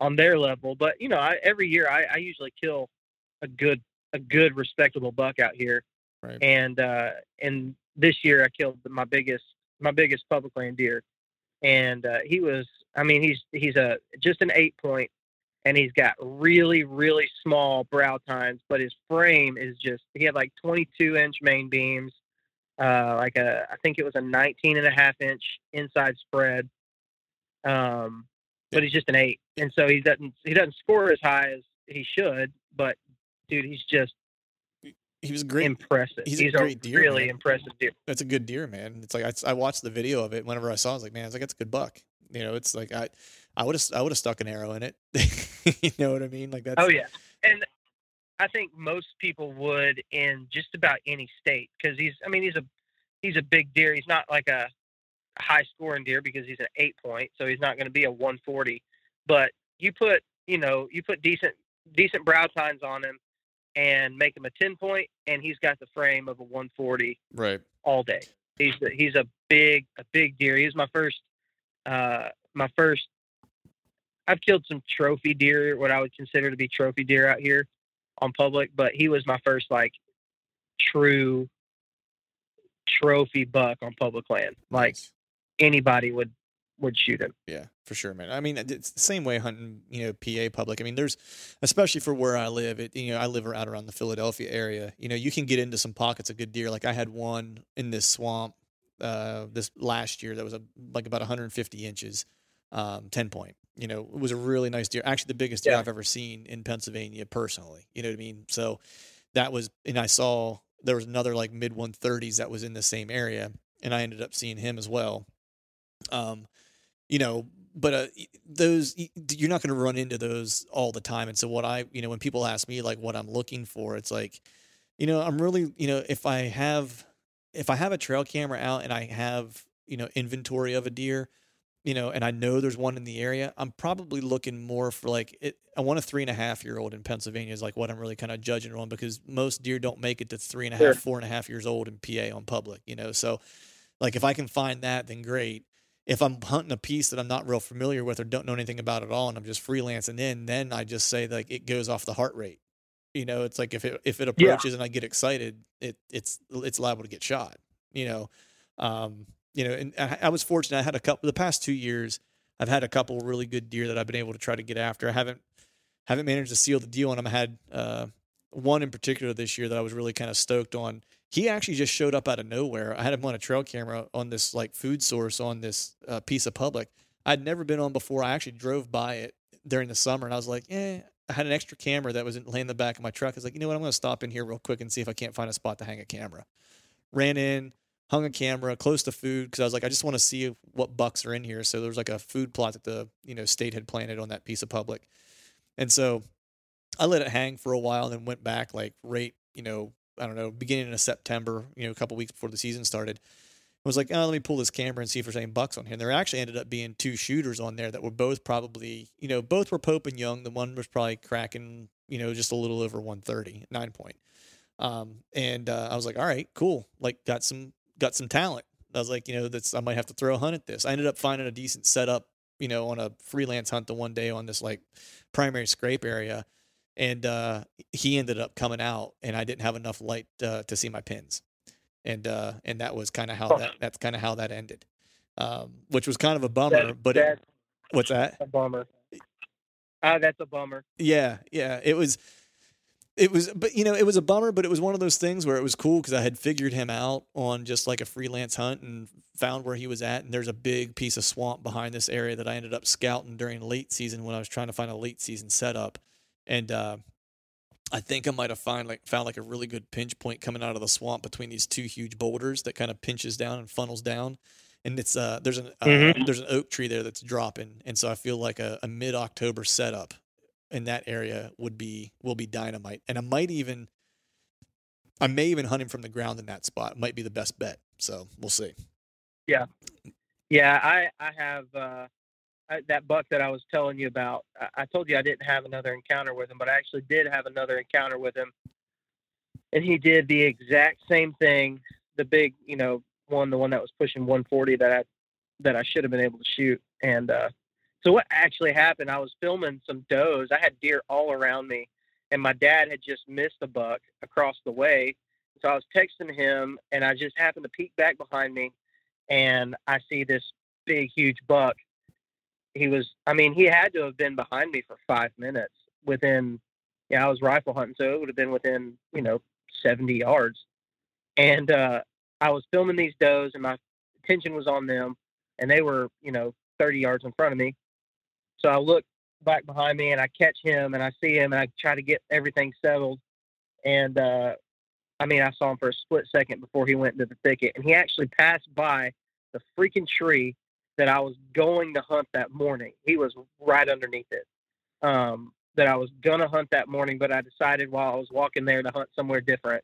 on their level. But you know, I, every year I, I usually kill a good a good respectable buck out here. Right. And uh, and this year I killed my biggest my biggest public land deer, and uh, he was I mean he's he's a just an eight point, and he's got really really small brow tines, but his frame is just he had like 22 inch main beams, uh, like a I think it was a 19 and a half inch inside spread, um, but he's just an eight, and so he doesn't he doesn't score as high as he should, but dude, he's just he was great. Impressive. He's, he's a great deer. Really man. impressive deer. That's a good deer, man. It's like I, I watched the video of it. Whenever I saw, it, I was like, man, it's like that's a good buck. You know, it's like I, I would have, I would have stuck an arrow in it. <laughs> you know what I mean? Like that's. Oh yeah, and I think most people would in just about any state because he's. I mean, he's a, he's a big deer. He's not like a high scoring deer because he's an eight point, so he's not going to be a 140. But you put, you know, you put decent, decent brow tines on him and make him a 10 point and he's got the frame of a 140 right all day he's he's a big a big deer he's my first uh my first i've killed some trophy deer what i would consider to be trophy deer out here on public but he was my first like true trophy buck on public land like nice. anybody would would shoot him. Yeah, for sure, man. I mean, it's the same way hunting, you know, PA public. I mean, there's, especially for where I live, it, you know, I live out around the Philadelphia area. You know, you can get into some pockets of good deer. Like I had one in this swamp uh, this last year that was a, like about 150 inches, um, 10 point. You know, it was a really nice deer. Actually, the biggest deer yeah. I've ever seen in Pennsylvania personally. You know what I mean? So that was, and I saw there was another like mid 130s that was in the same area, and I ended up seeing him as well. Um, you know, but uh, those you're not going to run into those all the time. And so what I, you know, when people ask me like what I'm looking for, it's like, you know, I'm really, you know, if I have if I have a trail camera out and I have, you know, inventory of a deer, you know, and I know there's one in the area, I'm probably looking more for like it. I want a three and a half year old in Pennsylvania is like what I'm really kind of judging on because most deer don't make it to three and a half, sure. four and a half years old in PA on public, you know. So, like if I can find that, then great if I'm hunting a piece that I'm not real familiar with or don't know anything about at all, and I'm just freelancing in, then I just say like it goes off the heart rate. You know, it's like if it if it approaches yeah. and I get excited, it it's it's liable to get shot. You know, um, you know, and I, I was fortunate. I had a couple the past two years. I've had a couple really good deer that I've been able to try to get after. I haven't haven't managed to seal the deal on them. I had uh, one in particular this year that I was really kind of stoked on he actually just showed up out of nowhere. I had him on a trail camera on this like food source on this uh, piece of public. I'd never been on before. I actually drove by it during the summer and I was like, eh, I had an extra camera that was laying in the back of my truck. I was like, you know what? I'm going to stop in here real quick and see if I can't find a spot to hang a camera. Ran in, hung a camera close to food because I was like, I just want to see what bucks are in here. So there was like a food plot that the you know state had planted on that piece of public, and so I let it hang for a while and then went back like right you know I don't know, beginning of September, you know, a couple weeks before the season started. I was like, oh, let me pull this camera and see if there's any bucks on here. And there actually ended up being two shooters on there that were both probably, you know, both were Pope and Young. The one was probably cracking, you know, just a little over 130, nine point. Um, and uh, I was like, all right, cool. Like, got some got some talent. I was like, you know, that's I might have to throw a hunt at this. I ended up finding a decent setup, you know, on a freelance hunt the one day on this like primary scrape area and uh, he ended up coming out, and I didn't have enough light uh, to see my pins, and uh, and that was kind of how that that's kind of how that ended, um, which was kind of a bummer. That, but it, what's that? A bummer. Ah, that's a bummer. Yeah, yeah, it was. It was, but you know, it was a bummer, but it was one of those things where it was cool because I had figured him out on just like a freelance hunt and found where he was at. And there's a big piece of swamp behind this area that I ended up scouting during late season when I was trying to find a late season setup and uh, I think I might have found like found like a really good pinch point coming out of the swamp between these two huge boulders that kind of pinches down and funnels down. And it's uh there's an uh, Mhm. there's an oak tree there that's dropping, and so I feel like a, a mid October setup in that area would be will be dynamite. And I might even I may even hunt him from the ground in that spot. It might be the best bet. So we'll see. Yeah, Yeah, I I have uh, I, that buck that I was telling you about. I, I told you I didn't have another encounter with him, but I actually did have another encounter with him, and he did the exact same thing. The big, you know, one, the one that was pushing 140 that I that I should have been able to shoot. And uh, so what actually happened? I was filming some does. I had deer all around me, and my dad had just missed a buck across the way. So I was texting him, and I just happened to peek back behind me and I see this big, huge buck. He was, I mean, he had to have been behind me for five minutes within, yeah, I was rifle hunting, so it would have been within, you know, 70 yards. And uh, I was filming these does, and my attention was on them, and they were, you know, 30 yards in front of me. So I look back behind me, and I catch him, and I see him, and I try to get everything settled. And uh, I mean, I saw him for a split second before he went into the thicket, and he actually passed by the freaking tree that I was going to hunt that morning. He was right underneath it. Um, that I was gonna hunt that morning, but I decided while I was walking there to hunt somewhere different.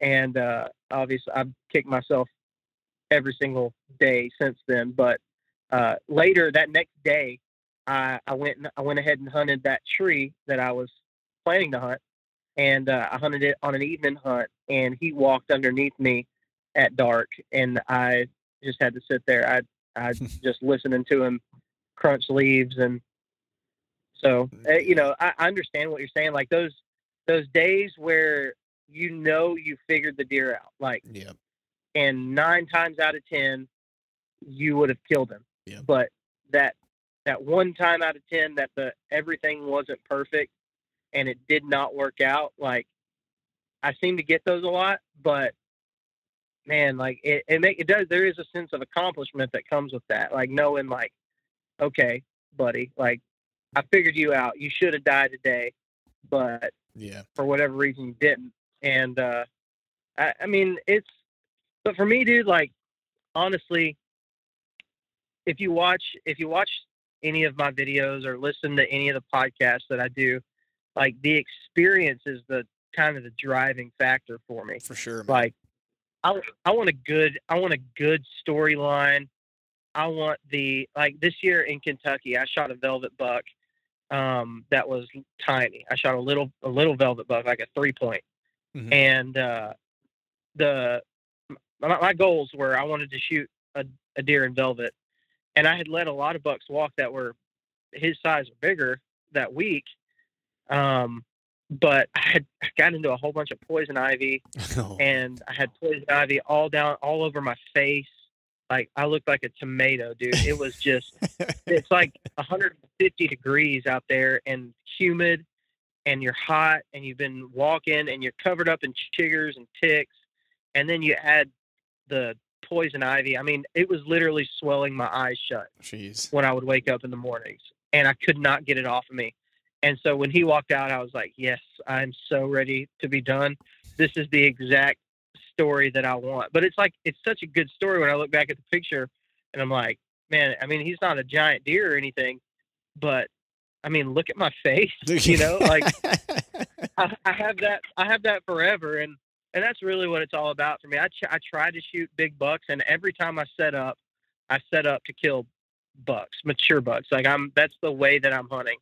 And uh, obviously, I've kicked myself every single day since then. But uh, later that next day, I, I went and I went ahead and hunted that tree that I was planning to hunt, and uh, I hunted it on an evening hunt. And he walked underneath me at dark, and I just had to sit there. I I <laughs> just listening to him crunch leaves, and so uh, you know I, I understand what you're saying. Like those those days where you know you figured the deer out, like Yeah. and nine times out of ten you would have killed him. Yeah. But that that one time out of ten that the everything wasn't perfect and it did not work out, like I seem to get those a lot, but man, like it, it make it does there is a sense of accomplishment that comes with that. Like knowing like, okay, buddy, like I figured you out. You should have died today, but Yeah. for whatever reason you didn't. And uh I, I mean it's but for me, dude, like honestly, if you watch if you watch any of my videos or listen to any of the podcasts that I do, like the experience is the kind of the driving factor for me. For sure. man. Like I I want a good I want a good storyline. I want the like this year in Kentucky, I shot a velvet buck um that was tiny. I shot a little a little velvet buck, like a three point. Mhm. And uh the my, my goals were I wanted to shoot a, a deer in velvet. And I had let a lot of bucks walk that were his size or bigger that week. Um but I had got into a whole bunch of poison ivy <laughs> Oh, and I had poison ivy all down all over my face. Like I looked like a tomato, dude. It was just <laughs> it's like 150 degrees out there and humid and you're hot and you've been walking and you're covered up in chiggers and ticks and then you add the poison ivy. I mean, it was literally swelling my eyes shut Jeez. when I would wake up in the mornings and I could not get it off of me. And so when he walked out, I was like, yes, I'm so ready to be done. This is the exact story that I want. But it's like, it's such a good story when I look back at the picture and I'm like, man, I mean, he's not a giant deer or anything, but I mean, look at my <laughs> face, <laughs> you know, like <laughs> I, I have that, I have that forever. And, and that's really what it's all about for me. I, ch- I try to shoot big bucks and every time I set up, I set up to kill bucks, mature bucks. Like I'm, that's the way that I'm hunting.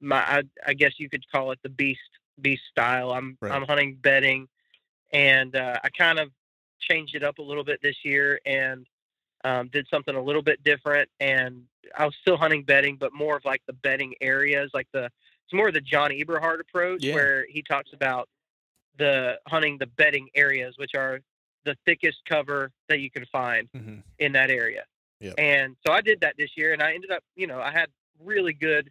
My, I, I guess you could call it the beast, beast style. I'm, Right. I'm hunting bedding, and uh, I kind of changed it up a little bit this year and um, did something a little bit different. And I was still hunting bedding, but more of like the bedding areas, like the it's more of the John Eberhart approach, Yeah. where he talks about the hunting the bedding areas, which are the thickest cover that you can find Mhm. in that area. Yep. And so I did that this year, and I ended up, you know, I had really good,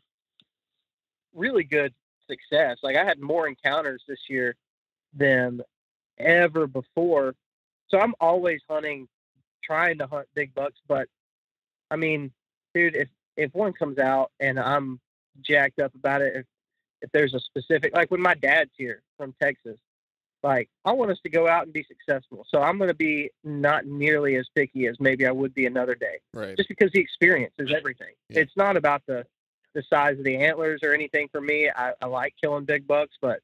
really good success. Like I had more encounters this year than ever before. So I'm always hunting, trying to hunt big bucks. But I mean, dude, if if one comes out and I'm jacked up about it, if if there's a specific like when my dad's here from Texas, like I want us to go out and be successful. So I'm going to be not nearly as picky as maybe I would be another day, Right. just because the experience is everything. Yeah. It's not about the the size of the antlers or anything for me. I, I like killing big bucks, but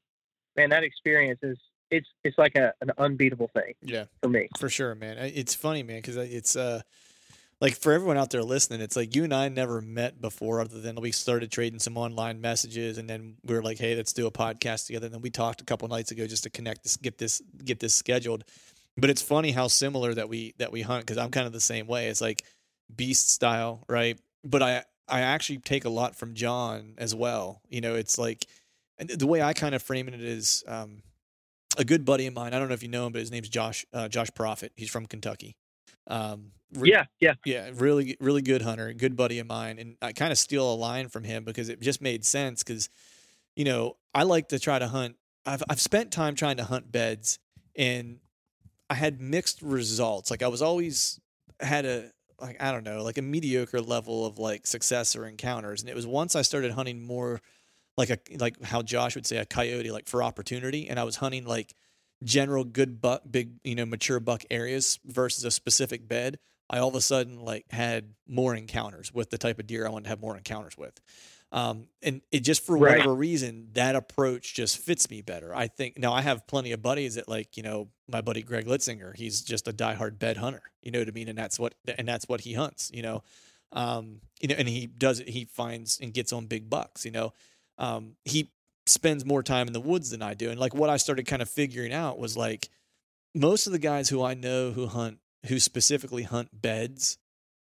man, that experience is it's it's like a, an unbeatable thing Yeah. for me. For sure, man. It's funny, man, because it's uh, like for everyone out there listening, it's like you and I never met before, other than we started trading some online messages, and then we were like, "Hey, let's do a podcast together." And then we talked a couple nights ago just to connect this, get this, get this scheduled. But it's funny how similar that we that we hunt because I'm kind of the same way. It's like beast style, right? But I I actually take a lot from John as well. You know, it's like and the way I kind of frame it is. Um, a good buddy of mine. I don't know if you know him, but his name's Josh uh, Josh Profit. He's from Kentucky. Um, re- Yeah, yeah. yeah, really, really good hunter, good buddy of mine, and I kind of steal a line from him because it just made sense. Because, you know, I like to try to hunt. I've I've spent time trying to hunt beds, and I had mixed results. Like I was always had a like I don't know, like a mediocre level of like success or encounters, and it was once I started hunting more like a like how Josh would say a coyote, like for opportunity, and I was hunting like general good buck, big you know mature buck areas versus a specific bed. I all of a sudden like had more encounters with the type of deer I wanted to have more encounters with. Um, and it just for Right. whatever reason, that approach just fits me better. I think now I have plenty of buddies that like, you know, my buddy Greg Litzinger, he's just a diehard bed hunter, you know what I mean? And that's what, and that's what he hunts, you know? Um, you know, and he does it, he finds and gets on big bucks, you know? Um, he spends more time in the woods than I do. And like what I started kind of figuring out was like most of the guys who I know who hunt, who specifically hunt beds,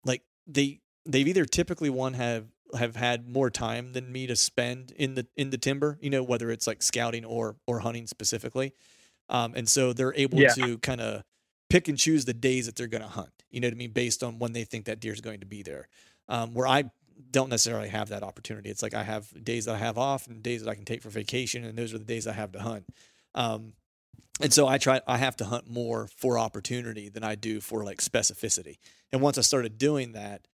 like they, they've either typically one have have had more time than me to spend in the in the timber you know whether it's like scouting or or hunting specifically um, and so they're able Yeah. to kind of pick and choose the days that they're going to hunt you know what i mean based on when they think that deer is going to be there um, where i don't necessarily have that opportunity it's like i have days that i have off and days that i can take for vacation and those are the days i have to hunt um, and so I try I have to hunt more for opportunity than I do for like specificity. And once I started doing that,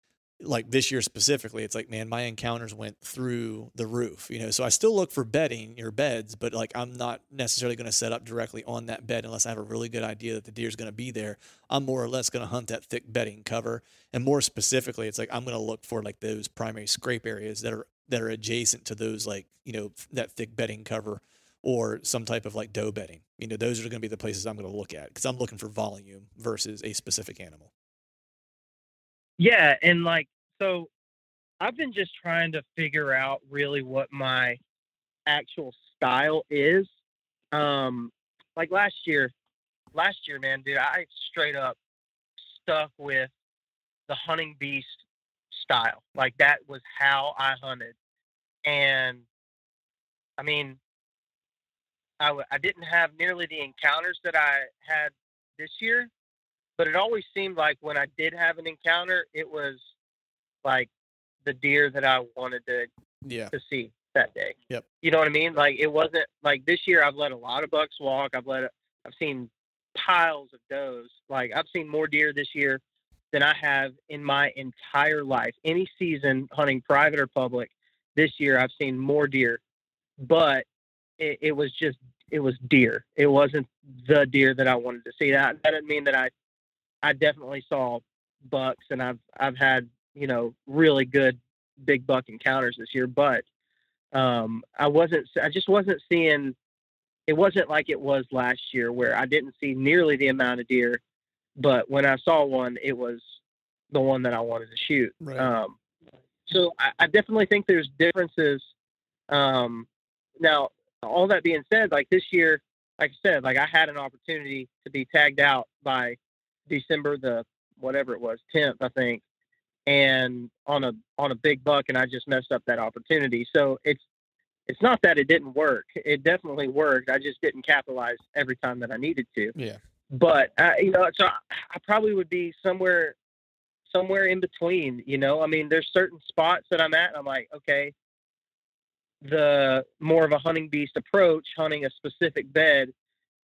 like this year specifically, it's like, man, my encounters went through the roof, you know. So I still look for bedding your beds, but like I'm not necessarily going to set up directly on that bed unless I have a really good idea that the deer's going to be there. I'm more or less going to hunt that thick bedding cover, and more specifically, it's like I'm going to look for like those primary scrape areas that are that are adjacent to those like you know that thick bedding cover or some type of like doe bedding. You know, those are going to be the places I'm going to look at because I'm looking for volume versus a specific animal. Yeah, and like so I've been just trying to figure out really what my actual style is. Um like last year, last year, man, dude, I straight up stuck with the hunting beast style. Like that was how I hunted. And I mean, I, w- I didn't have nearly the encounters that I had this year, but it always seemed like when I did have an encounter, it was like the deer that I wanted to, Yeah. to see that day. Yep. You know what I mean? Like it wasn't like this year. I've let a lot of bucks walk. I've let I've seen piles of does. Like I've seen more deer this year than I have in my entire life. Any season hunting private or public, this year I've seen more deer, but it, it was just it was deer. It wasn't the deer that I wanted to see. That that didn't mean that I I definitely saw bucks and I've I've had you know really good big buck encounters this year, but um, I wasn't I just wasn't seeing. It wasn't like it was last year where I didn't see nearly the amount of deer, but when I saw one, it was the one that I wanted to shoot. Right. Um, so I, I definitely think there's differences. Um, now, all that being said, like this year, like I said, like I had an opportunity to be tagged out by December the whatever it was, 10th, I think, and on a on a big buck, and I just messed up that opportunity. So it's it's not that it didn't work; it definitely worked. I just didn't capitalize every time that I needed to Yeah. but uh, you know, so I, I probably would be somewhere, somewhere in between. You know, I mean, there's certain spots that I'm at. And I'm like, okay, the more of a hunting beast approach, hunting a specific bed,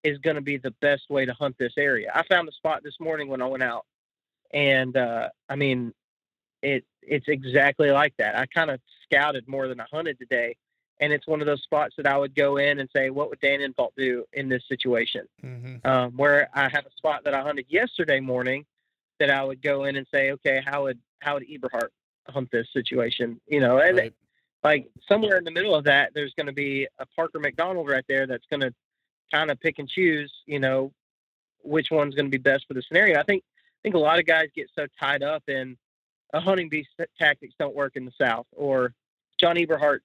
is going to be the best way to hunt this area. I found the spot this morning when I went out, and uh, I mean, it it's exactly like that. I kind of scouted more than I hunted today, and it's one of those spots that I would go in and say, what would Dan Infalt do in this situation? Mm-hmm. Um, where I have a spot that I hunted yesterday morning that I would go in and say, okay, how would how would Eberhart hunt this situation? You know, and Right. Like somewhere in the middle of that, there's going to be a Parker McDonald right there that's going to kind of pick and choose, you know, which one's going to be best for the scenario. I think I think a lot of guys get so tied up in a hunting beast tactics don't work in the South, or John Eberhart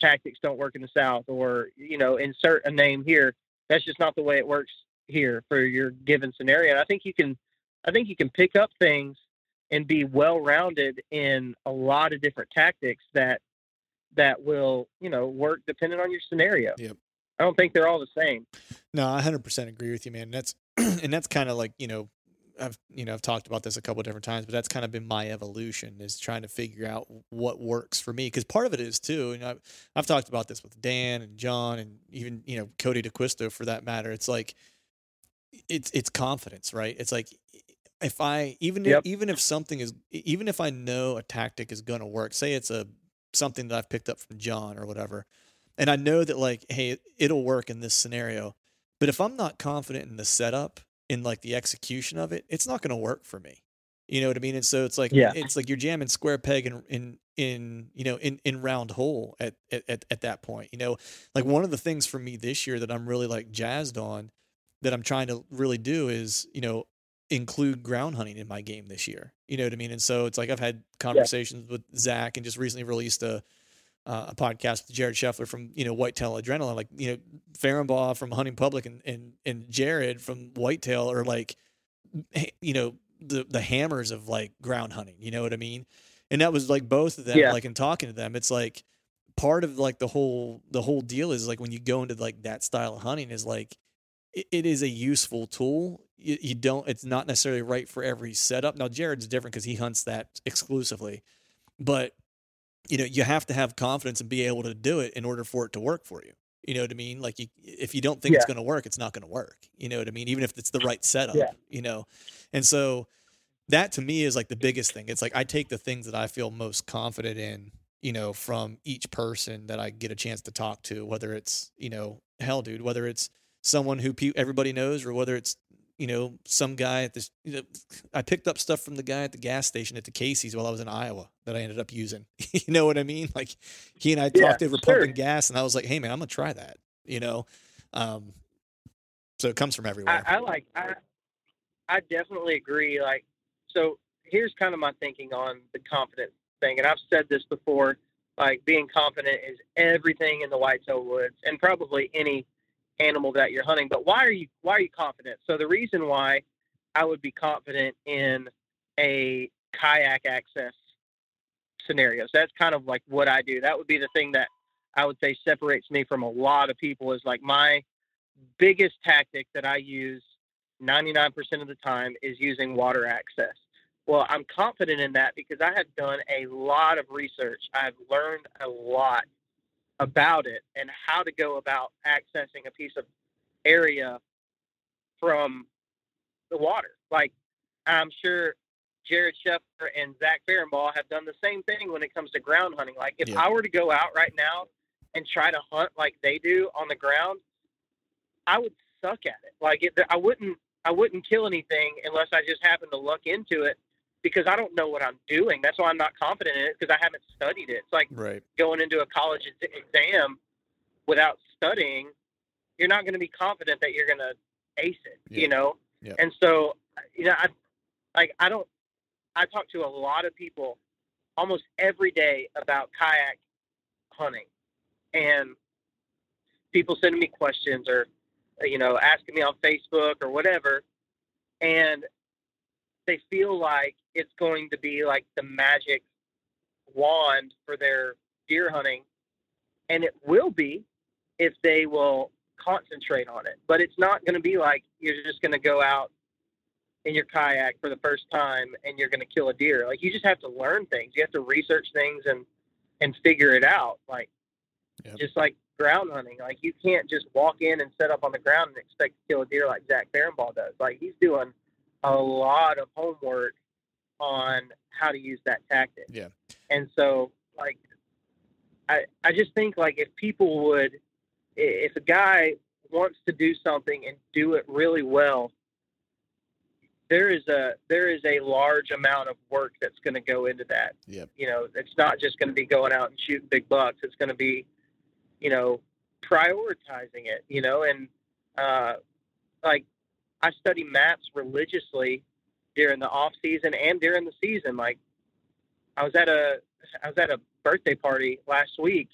tactics don't work in the South, or you know, insert a name here. That's just not the way it works here for your given scenario. And I think you can, I think you can pick up things and be well rounded in a lot of different tactics that that will you know work depending on your scenario. Yep. I don't think they're all the same. No, I hundred percent agree with you, man. That's <clears throat> and that's kind of like you know, I've you know I've talked about this a couple different times, but that's kind of been my evolution is trying to figure out what works for me. Because part of it is too, and I've I've talked about this with Dan and John and even you know Cody DeQuisto for that matter. It's like it's it's confidence, right? It's like if I even Yep. if, even if something is even if I know a tactic is going to work, say it's a something that I've picked up from John or whatever, and I know that like hey it'll work in this scenario, but if I'm not confident in the setup in like the execution of it, it's not going to work for me. You know what I mean? And so it's like Yeah. it's like you're jamming square peg in in in you know in in round hole at at at, at that point. You know, like one of the things for me this year that I'm really like jazzed on that I'm trying to really do is, you know, include ground hunting in my game this year. You know what I mean? And so it's like I've had conversations with Zach and just recently released a uh, a podcast with Jared Scheffler from you know Whitetail Adrenaline, like you know Ferenbaugh from Hunting Public and and and Jared from Whitetail are like you know the the hammers of like ground hunting. You know what I mean? And that was like both of them. Yeah. Like in talking to them, it's like part of like the whole the whole deal is like when you go into like that style of hunting is like it, it is a useful tool. You, you don't. It's not necessarily right for every setup. Now Jared's different because he hunts that exclusively, but you know you have to have confidence and be able to do it in order for it to work for you. You know what I mean? Like you, if you don't think it's going to work, it's not going to work. You know what I mean? Even if it's the right setup. Yeah. You know, and so that to me is like the biggest thing. It's like I take the things that I feel most confident in, you know, from each person that I get a chance to talk to, whether it's, you know, hell, dude, whether it's someone who pe- everybody knows or whether it's, you know, some guy at this, you know, I picked up stuff from the guy at the gas station at the Casey's while I was in Iowa that I ended up using. <laughs> you know what I mean? Like he and I Yeah, talked over sure. pumping gas and I was like, hey man, I'm to try that, you know? Um, so it comes from everywhere. I, I like I I definitely agree. Like so here's kind of my thinking on the confidence thing. And I've said this before, like being confident is everything in the whitetail woods and probably any animal that you're hunting. But why are you why are you confident? So the reason why I would be confident in a kayak access scenario. So that's kind of like what I do. That would be the thing that I would say separates me from a lot of people is like my biggest tactic that I use 99% of the time is using water access. Well, I'm confident in that because I have done a lot of research. I've learned a lot about it and how to go about accessing a piece of area from the water. Like I'm sure Jared Scheffler and Zach Ferenbaugh have done the same thing when it comes to ground hunting. Like if Yeah. I were to go out right now and try to hunt like they do on the ground, I would suck at it. Like it, I wouldn't I wouldn't kill anything unless I just happened to look into it because I don't know what I'm doing. That's why I'm not confident in it because I haven't studied it. It's like right. going into a college exam without studying. You're not going to be confident that you're going to ace it, Yeah. you know? Yeah. And so, you know, I like I don't I talk to a lot of people almost every day about kayak hunting and people sending me questions or you know asking me on Facebook or whatever and they feel like it's going to be like the magic wand for their deer hunting. And it will be if they will concentrate on it. But it's not going to be like you're just going to go out in your kayak for the first time and you're going to kill a deer. Like you just have to learn things. You have to research things and and figure it out. Like Yep. just like ground hunting like you can't just walk in and set up on the ground and expect to kill a deer like zach Ferenbaugh does. Like he's doing a lot of homework on how to use that tactic Yeah. and so like I, I just think like if people would, if a guy wants to do something and do it really well, there is a there is a large amount of work that's going to go into that. Yep. You know, it's not just going to be going out and shooting big bucks. It's going to be, you know, prioritizing it. You know, and uh, like I study maps religiously during the off season and during the season. Like I was at a I was at a birthday party last week,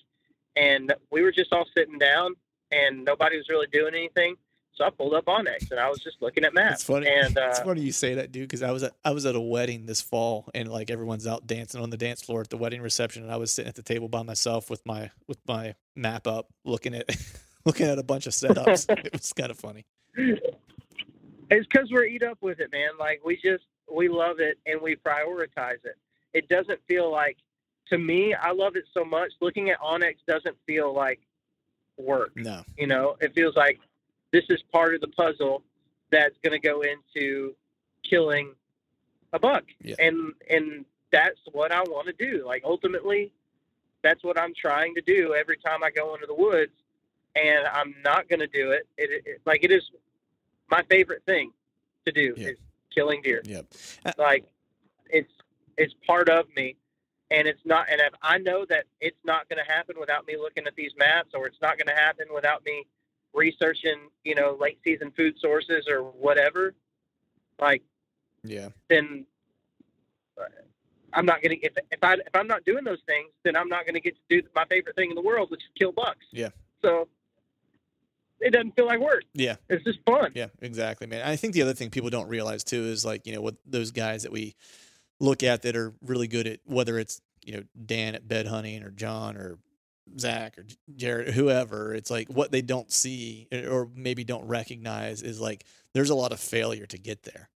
and we were just all sitting down, and nobody was really doing anything. So I pulled up onX and I was just looking at maps. It's funny. And uh, it's funny you say that, dude, because I was at I was at a wedding this fall, and like everyone's out dancing on the dance floor at the wedding reception, and I was sitting at the table by myself with my with my map up, looking at <laughs> looking at a bunch of setups. <laughs> it was kind of funny. It's because we're eat up with it, man. Like we just we love it and we prioritize it. It doesn't feel like to me. I love it so much. Looking at onX doesn't feel like work. No. You know, it feels like this is part of the puzzle that's going to go into killing a buck, Yeah. and and that's what I want to do. Like ultimately, that's what I'm trying to do every time I go into the woods, and I'm not going to do it. It, it. Like it is my favorite thing to do Yeah. is killing deer. Yep. Like it's it's part of me, and it's not. And if I know that it's not going to happen without me looking at these maps, or it's not going to happen without me researching, you know, late season food sources or whatever, like Yeah. then uh, I'm not going to. If if I if I'm not doing those things, then I'm not going to get to do my favorite thing in the world, which is kill bucks. Yeah. So it doesn't feel like work. Yeah. It's just fun. Yeah, exactly, man. I think the other thing people don't realize too is like, you know, what those guys that we look at that are really good at whether it's, you know, Dan at bed hunting or John or Zach or Jared, whoever, it's like what they don't see or maybe don't recognize is like there's a lot of failure to get there.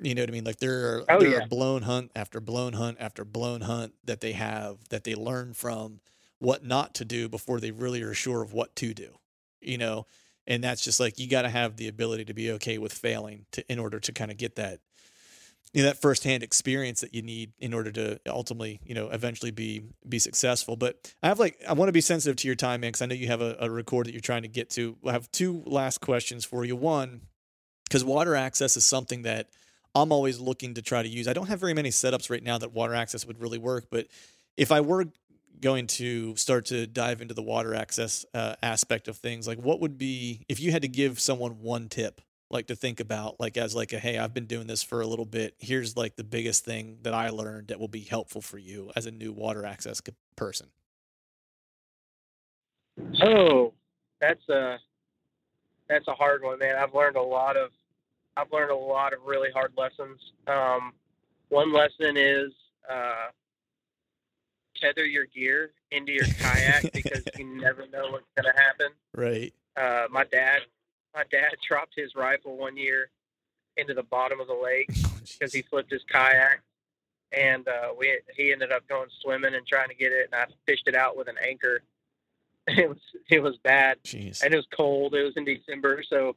You know what I mean? Like there are Oh, there yeah. are blown hunt after blown hunt after blown hunt that they have that they learn from what not to do before they really are sure of what to do. You know, and that's just like you got to have the ability to be okay with failing to in order to kind of get that you know that firsthand experience that you need in order to ultimately you know eventually be be successful. But i have like i want to be sensitive to your time because i know you have a, a record that you're trying to get to. I have two last questions for you. One because water access is something that i'm always looking to try to use. I don't have very many setups right now that water access would really work but if i were going to start to dive into the water access uh, aspect of things like what would be if you had to give someone one tip like to think about like as like a hey i've been doing this for a little bit here's like the biggest thing that i learned that will be helpful for you as a new water access person Oh, that's a that's a hard one, man. I've learned a lot of I've learned a lot of really hard lessons. Um, one lesson is uh, tether your gear into your kayak because you <laughs> never know what's going to happen. right Uh, my dad, my dad dropped his rifle one year into the bottom of the lake <laughs> Oh, because he flipped his kayak, and uh, we he ended up going swimming and trying to get it, and I fished it out with an anchor. <laughs> It was it was bad jeez and it was cold. It was in December, so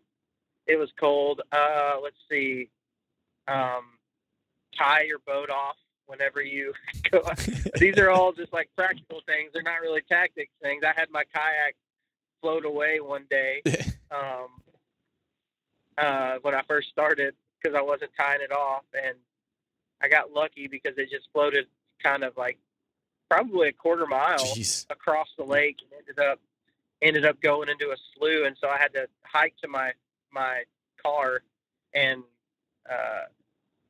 it was cold. Uh, let's see. Um, tie your boat off whenever you <laughs> go. <laughs> These are all just like practical things. They're not really tactics things. I had my kayak float away one day <laughs> um, uh, when I first started because I wasn't tying it off, and I got lucky because it just floated kind of like probably a quarter mile jeez across the lake and ended up ended up going into a slough and so I had to hike to my my car and uh,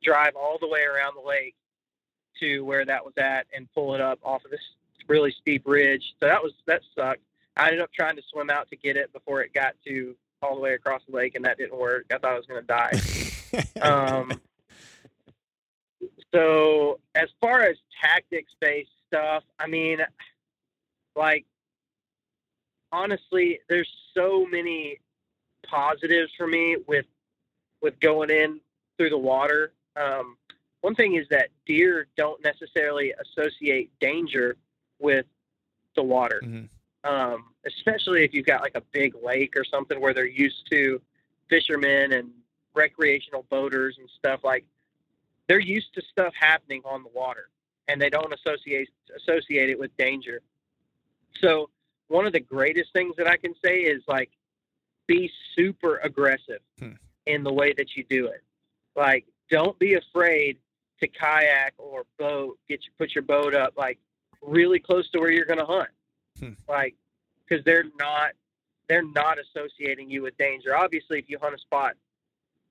drive all the way around the lake to where that was at and pull it up off of this really steep ridge. So that was that sucked. I ended up trying to swim out to get it before it got to all the way across the lake and that didn't work. I thought I was going to die. <laughs> Um, so as far as tactics based stuff, I mean, like honestly, there's so many positives for me with with going in through the water. Um, one thing is that deer don't necessarily associate danger with the water, Mhm. um, especially if you've got like a big lake or something where they're used to fishermen and recreational boaters and stuff like they're used to stuff happening on the water and they don't associate associate it with danger. So one of the greatest things that I can say is like be super aggressive Hmm. in the way that you do it. Like don't be afraid to kayak or boat, get you put your boat up like really close to where you're going to hunt. Hmm. Like cuz they're not they're not associating you with danger. Obviously, if you hunt a spot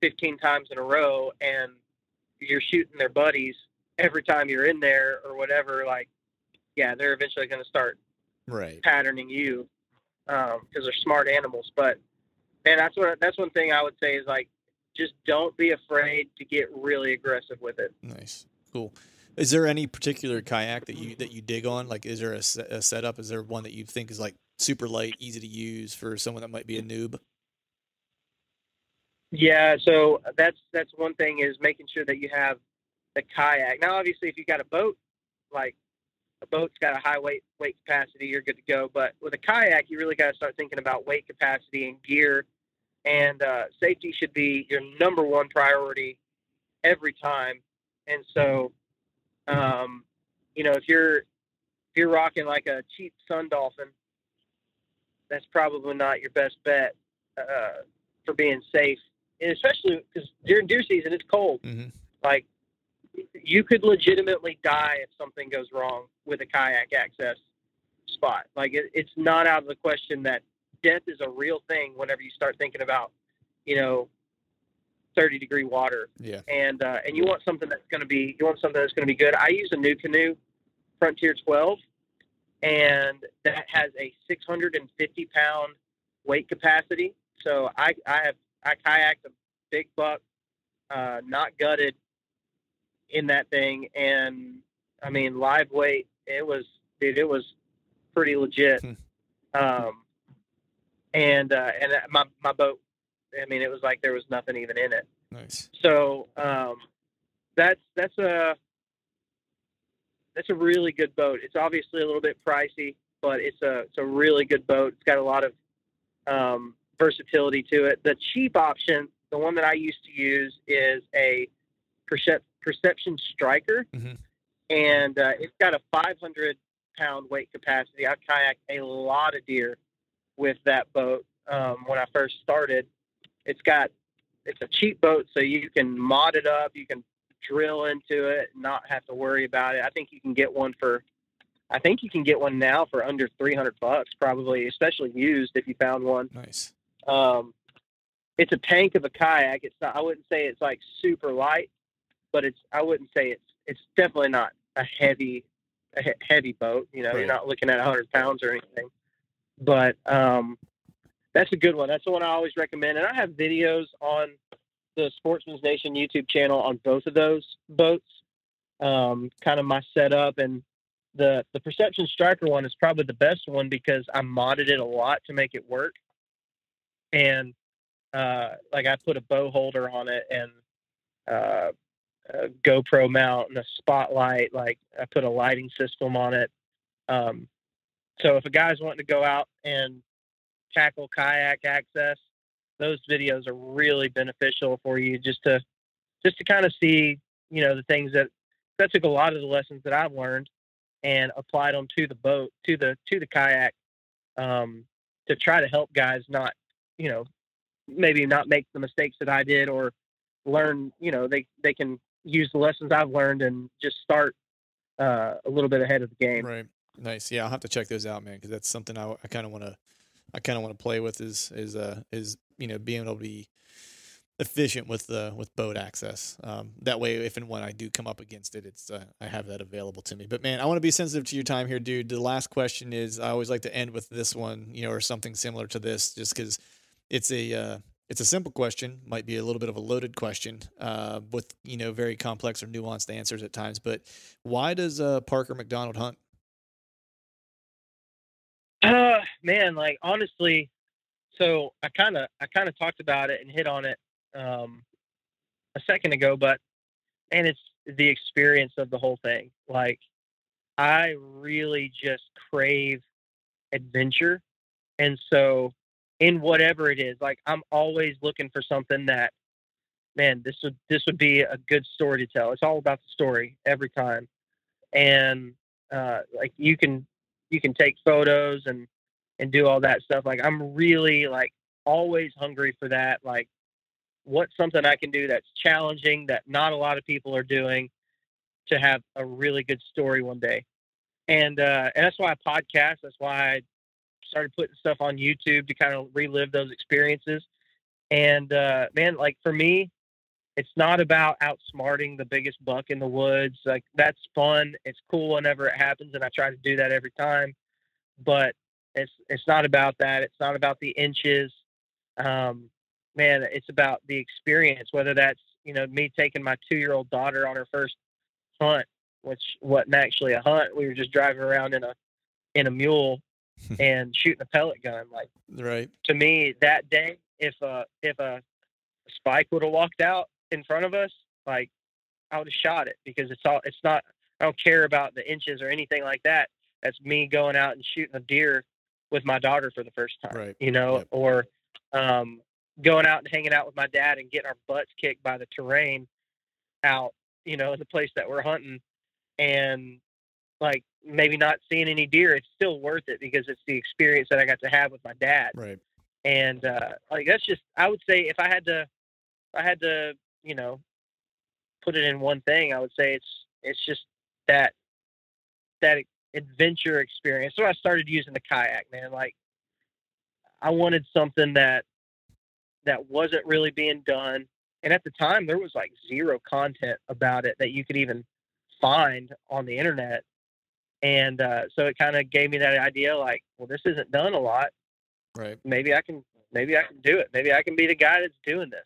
15 times in a row and you're shooting their buddies every time you're in there or whatever, like, yeah, they're eventually going to start Right. patterning you because they're smart animals. But man, that's what that's one thing I would say is like, just don't be afraid to get really aggressive with it. Nice. Cool. Is there any particular kayak that you that you dig on? Like, is there a, a setup? Is there one that you think is like super light, easy to use for someone that might be a noob? Yeah, so that's that's one thing is making sure that you have the kayak. Now, obviously, if you got a boat, like a boat's got a high weight weight capacity, you're good to go. But with a kayak, you really got to start thinking about weight capacity and gear, and uh, safety should be your number one priority every time. And so, um, you know, if you're if you're rocking like a cheap Sun Dolphin, that's probably not your best bet uh, for being safe and especially because during deer season it's cold. Mm-hmm. Like you could legitimately die if something goes wrong with a kayak access spot. Like it, it's not out of the question that death is a real thing whenever you start thinking about, you know, 30 degree water. Yeah. And uh, and you want something that's going to be you want something that's going to be good. I use a NuCanoe, Frontier 12, and that has a 650 pound weight capacity. So I I have I kayaked a big buck, uh, not gutted, in that thing, and I mean live weight. It was dude, it was pretty legit. Hmm. Um, and uh, and my my boat, I mean, it was like there was nothing even in it. Nice. So um, that's that's a that's a really good boat. It's obviously a little bit pricey, but it's a it's a really good boat. It's got a lot of um, versatility to it. The cheap option, the one that I used to use, is a Percep- Perception Striker, mm-hmm. and uh, it's got a 500 pound weight capacity. I've kayaked a lot of deer with that boat um, when I first started. It's got it's a cheap boat, so you can mod it up. You can drill into it, not have to worry about it. I think you can get one for, I think you can get one now for under 300 bucks, probably, especially used if you found one. Nice. Um, it's a tank of a kayak. It's not. I wouldn't say it's like super light, but it's. I wouldn't say it's. It's definitely not a heavy, a he- heavy boat. You know, Right. you're not looking at 100 pounds or anything. But um, that's a good one. That's the one I always recommend. And I have videos on the Sportsman's Nation YouTube channel on both of those boats. Um, kind of my setup and the the Perception Striker one is probably the best one because I modded it a lot to make it work. And uh, like I put a bow holder on it and uh, a GoPro mount and a spotlight. Like I put a lighting system on it. Um, so if a guy's wanting to go out and tackle kayak access, those videos are really beneficial for you just to just to kind of see you know the things that that took a lot of the lessons that I've learned and applied them to the boat to the to the kayak um, to try to help guys not you know maybe not make the mistakes that I did or learn you know they they can use the lessons I've learned and just start uh, a little bit ahead of the game. Right. Nice. Yeah, I'll have to check those out, man, because that's something I, I kind of want to I kind of want to play with is is uh is you know being able to be efficient with the with boat access. Um, that way, if and when I do come up against it, it's uh, I have that available to me. But man, I want to be sensitive to your time here, dude. The last question is I always like to end with this one, you know, or something similar to this, just because it's a uh, it's a simple question, might be a little bit of a loaded question, uh, with you know very complex or nuanced answers at times. But why does uh, Parker McDonald hunt? Uh, man, like honestly, so I kind of I kind of talked about it and hit on it um, a second ago, but and it's the experience of the whole thing. Like I really just crave adventure, and so in whatever it is, like I'm always looking for something that, man, this would this would be a good story to tell. It's all about the story every time, and uh, like you can you can take photos and and do all that stuff. Like I'm really like always hungry for that. Like what's something I can do that's challenging that not a lot of people are doing to have a really good story one day. And uh, and that's why I podcast. That's why I started putting stuff on YouTube to kind of relive those experiences. And uh, man, like for me, it's not about outsmarting the biggest buck in the woods. Like that's fun. It's cool whenever it happens, and I try to do that every time. But it's it's not about that. It's not about the inches. Um, man, it's about the experience. Whether that's you know me taking my two year old daughter on her first hunt, which wasn't actually a hunt. We were just driving around in a in a mule <laughs> and shooting a pellet gun. Like right to me, that day, if a if a spike would have walked out in front of us, like I would have shot it because it's all it's not. I don't care about the inches or anything like that. That's me going out and shooting a deer with my daughter for the first time. Right. You know, Yep. or um, going out and hanging out with my dad and getting our butts kicked by the terrain out, you know, in the place that we're hunting and like maybe not seeing any deer, it's still worth it because it's the experience that I got to have with my dad. right And uh like that's just I would say if I had to if I had to, you know, put it in one thing, I would say it's it's just that that adventure experience. So I started using the kayak, man. Like I wanted something that that wasn't really being done. And at the time there was like zero content about it that you could even find on the internet. And uh, so it kind of gave me that idea like, well, this isn't done a lot. right Maybe I can maybe I can do it. Maybe I can be the guy that's doing this.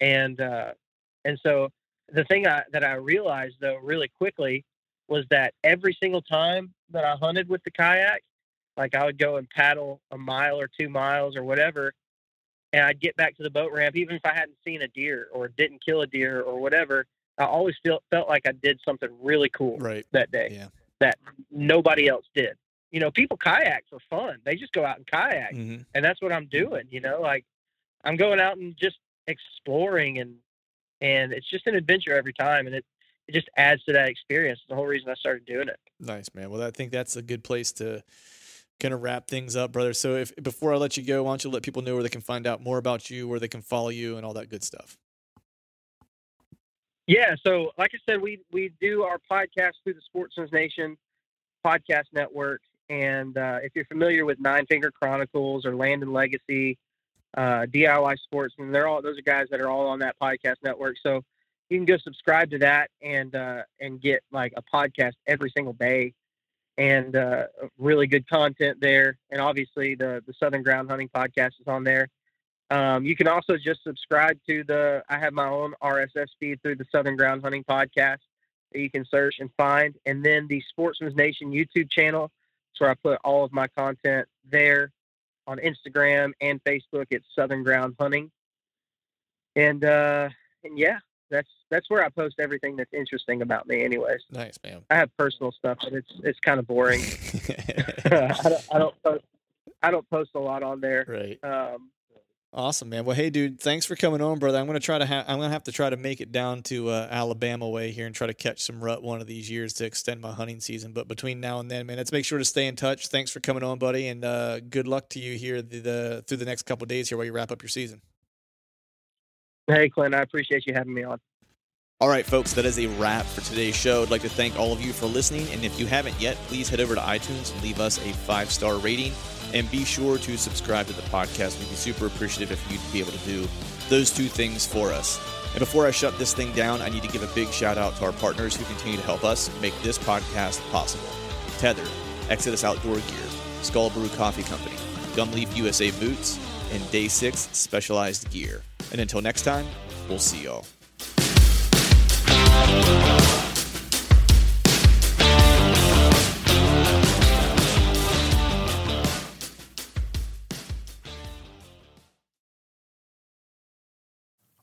And uh, and so the thing I, that I realized though really quickly was that every single time that I hunted with the kayak, like I would go and paddle a mile or two miles or whatever, and I'd get back to the boat ramp, even if I hadn't seen a deer or didn't kill a deer or whatever. I always felt felt like I did something really cool right that day yeah that nobody else did. You know, people kayak for fun. They just go out and kayak hmm and that's what I'm doing. You know, like I'm going out and just exploring and and it's just an adventure every time, and it it just adds to that experience. It's the whole reason I started doing it. Nice, man. Well, I think that's a good place to kind of wrap things up, brother. So, if before I let you go, why don't you let people know where they can find out more about you, where they can follow you, and all that good stuff? Yeah, so like I said, we we do our podcast through the Sportsman's Nation podcast network, and uh, if you're familiar with Nine Finger Chronicles or Land and Legacy, uh, DIY Sportsman, they're all those are guys that are all on that podcast network. So you can go subscribe to that and uh, and get like a podcast every single day, and uh, really good content there. And obviously the the Southern Ground Hunting podcast is on there. Um, you can also just subscribe to the. I have my own RSS feed through the Southern Ground Hunting podcast that you can search and find, and then the Sportsman's Nation YouTube channel. That's where I put all of my content there on Instagram and Facebook. It's Southern Ground Hunting, and uh, and yeah, that's that's where I post everything that's interesting about me. Anyways, Nice, man. I have personal stuff, but it's it's kind of boring. <laughs> <laughs> I don't I don't post I don't post a lot on there. right. Um, Awesome, man. Well, hey, dude, thanks for coming on, brother. I'm gonna try to ha- I'm gonna have to try to make it down to uh, Alabama way here and try to catch some rut one of these years to extend my hunting season. But between now and then, man, let's make sure to stay in touch. Thanks for coming on, buddy, and uh, good luck to you here the, the through the next couple of days here while you wrap up your season. hey, Clint, I appreciate you having me on. All right, folks, that is a wrap for today's show. I'd like to thank all of you for listening. And if you haven't yet, please head over to iTunes and leave us a five star rating. And be sure to subscribe to the podcast. We'd be super appreciative if you'd be able to do those two things for us. And before I shut this thing down, I need to give a big shout out to our partners who continue to help us make this podcast possible Tether, Exodus Outdoor Gear, Skull Brew Coffee Company, Gumleaf USA Boots, and Day 6 Specialized Gear. And until next time, we'll see y'all.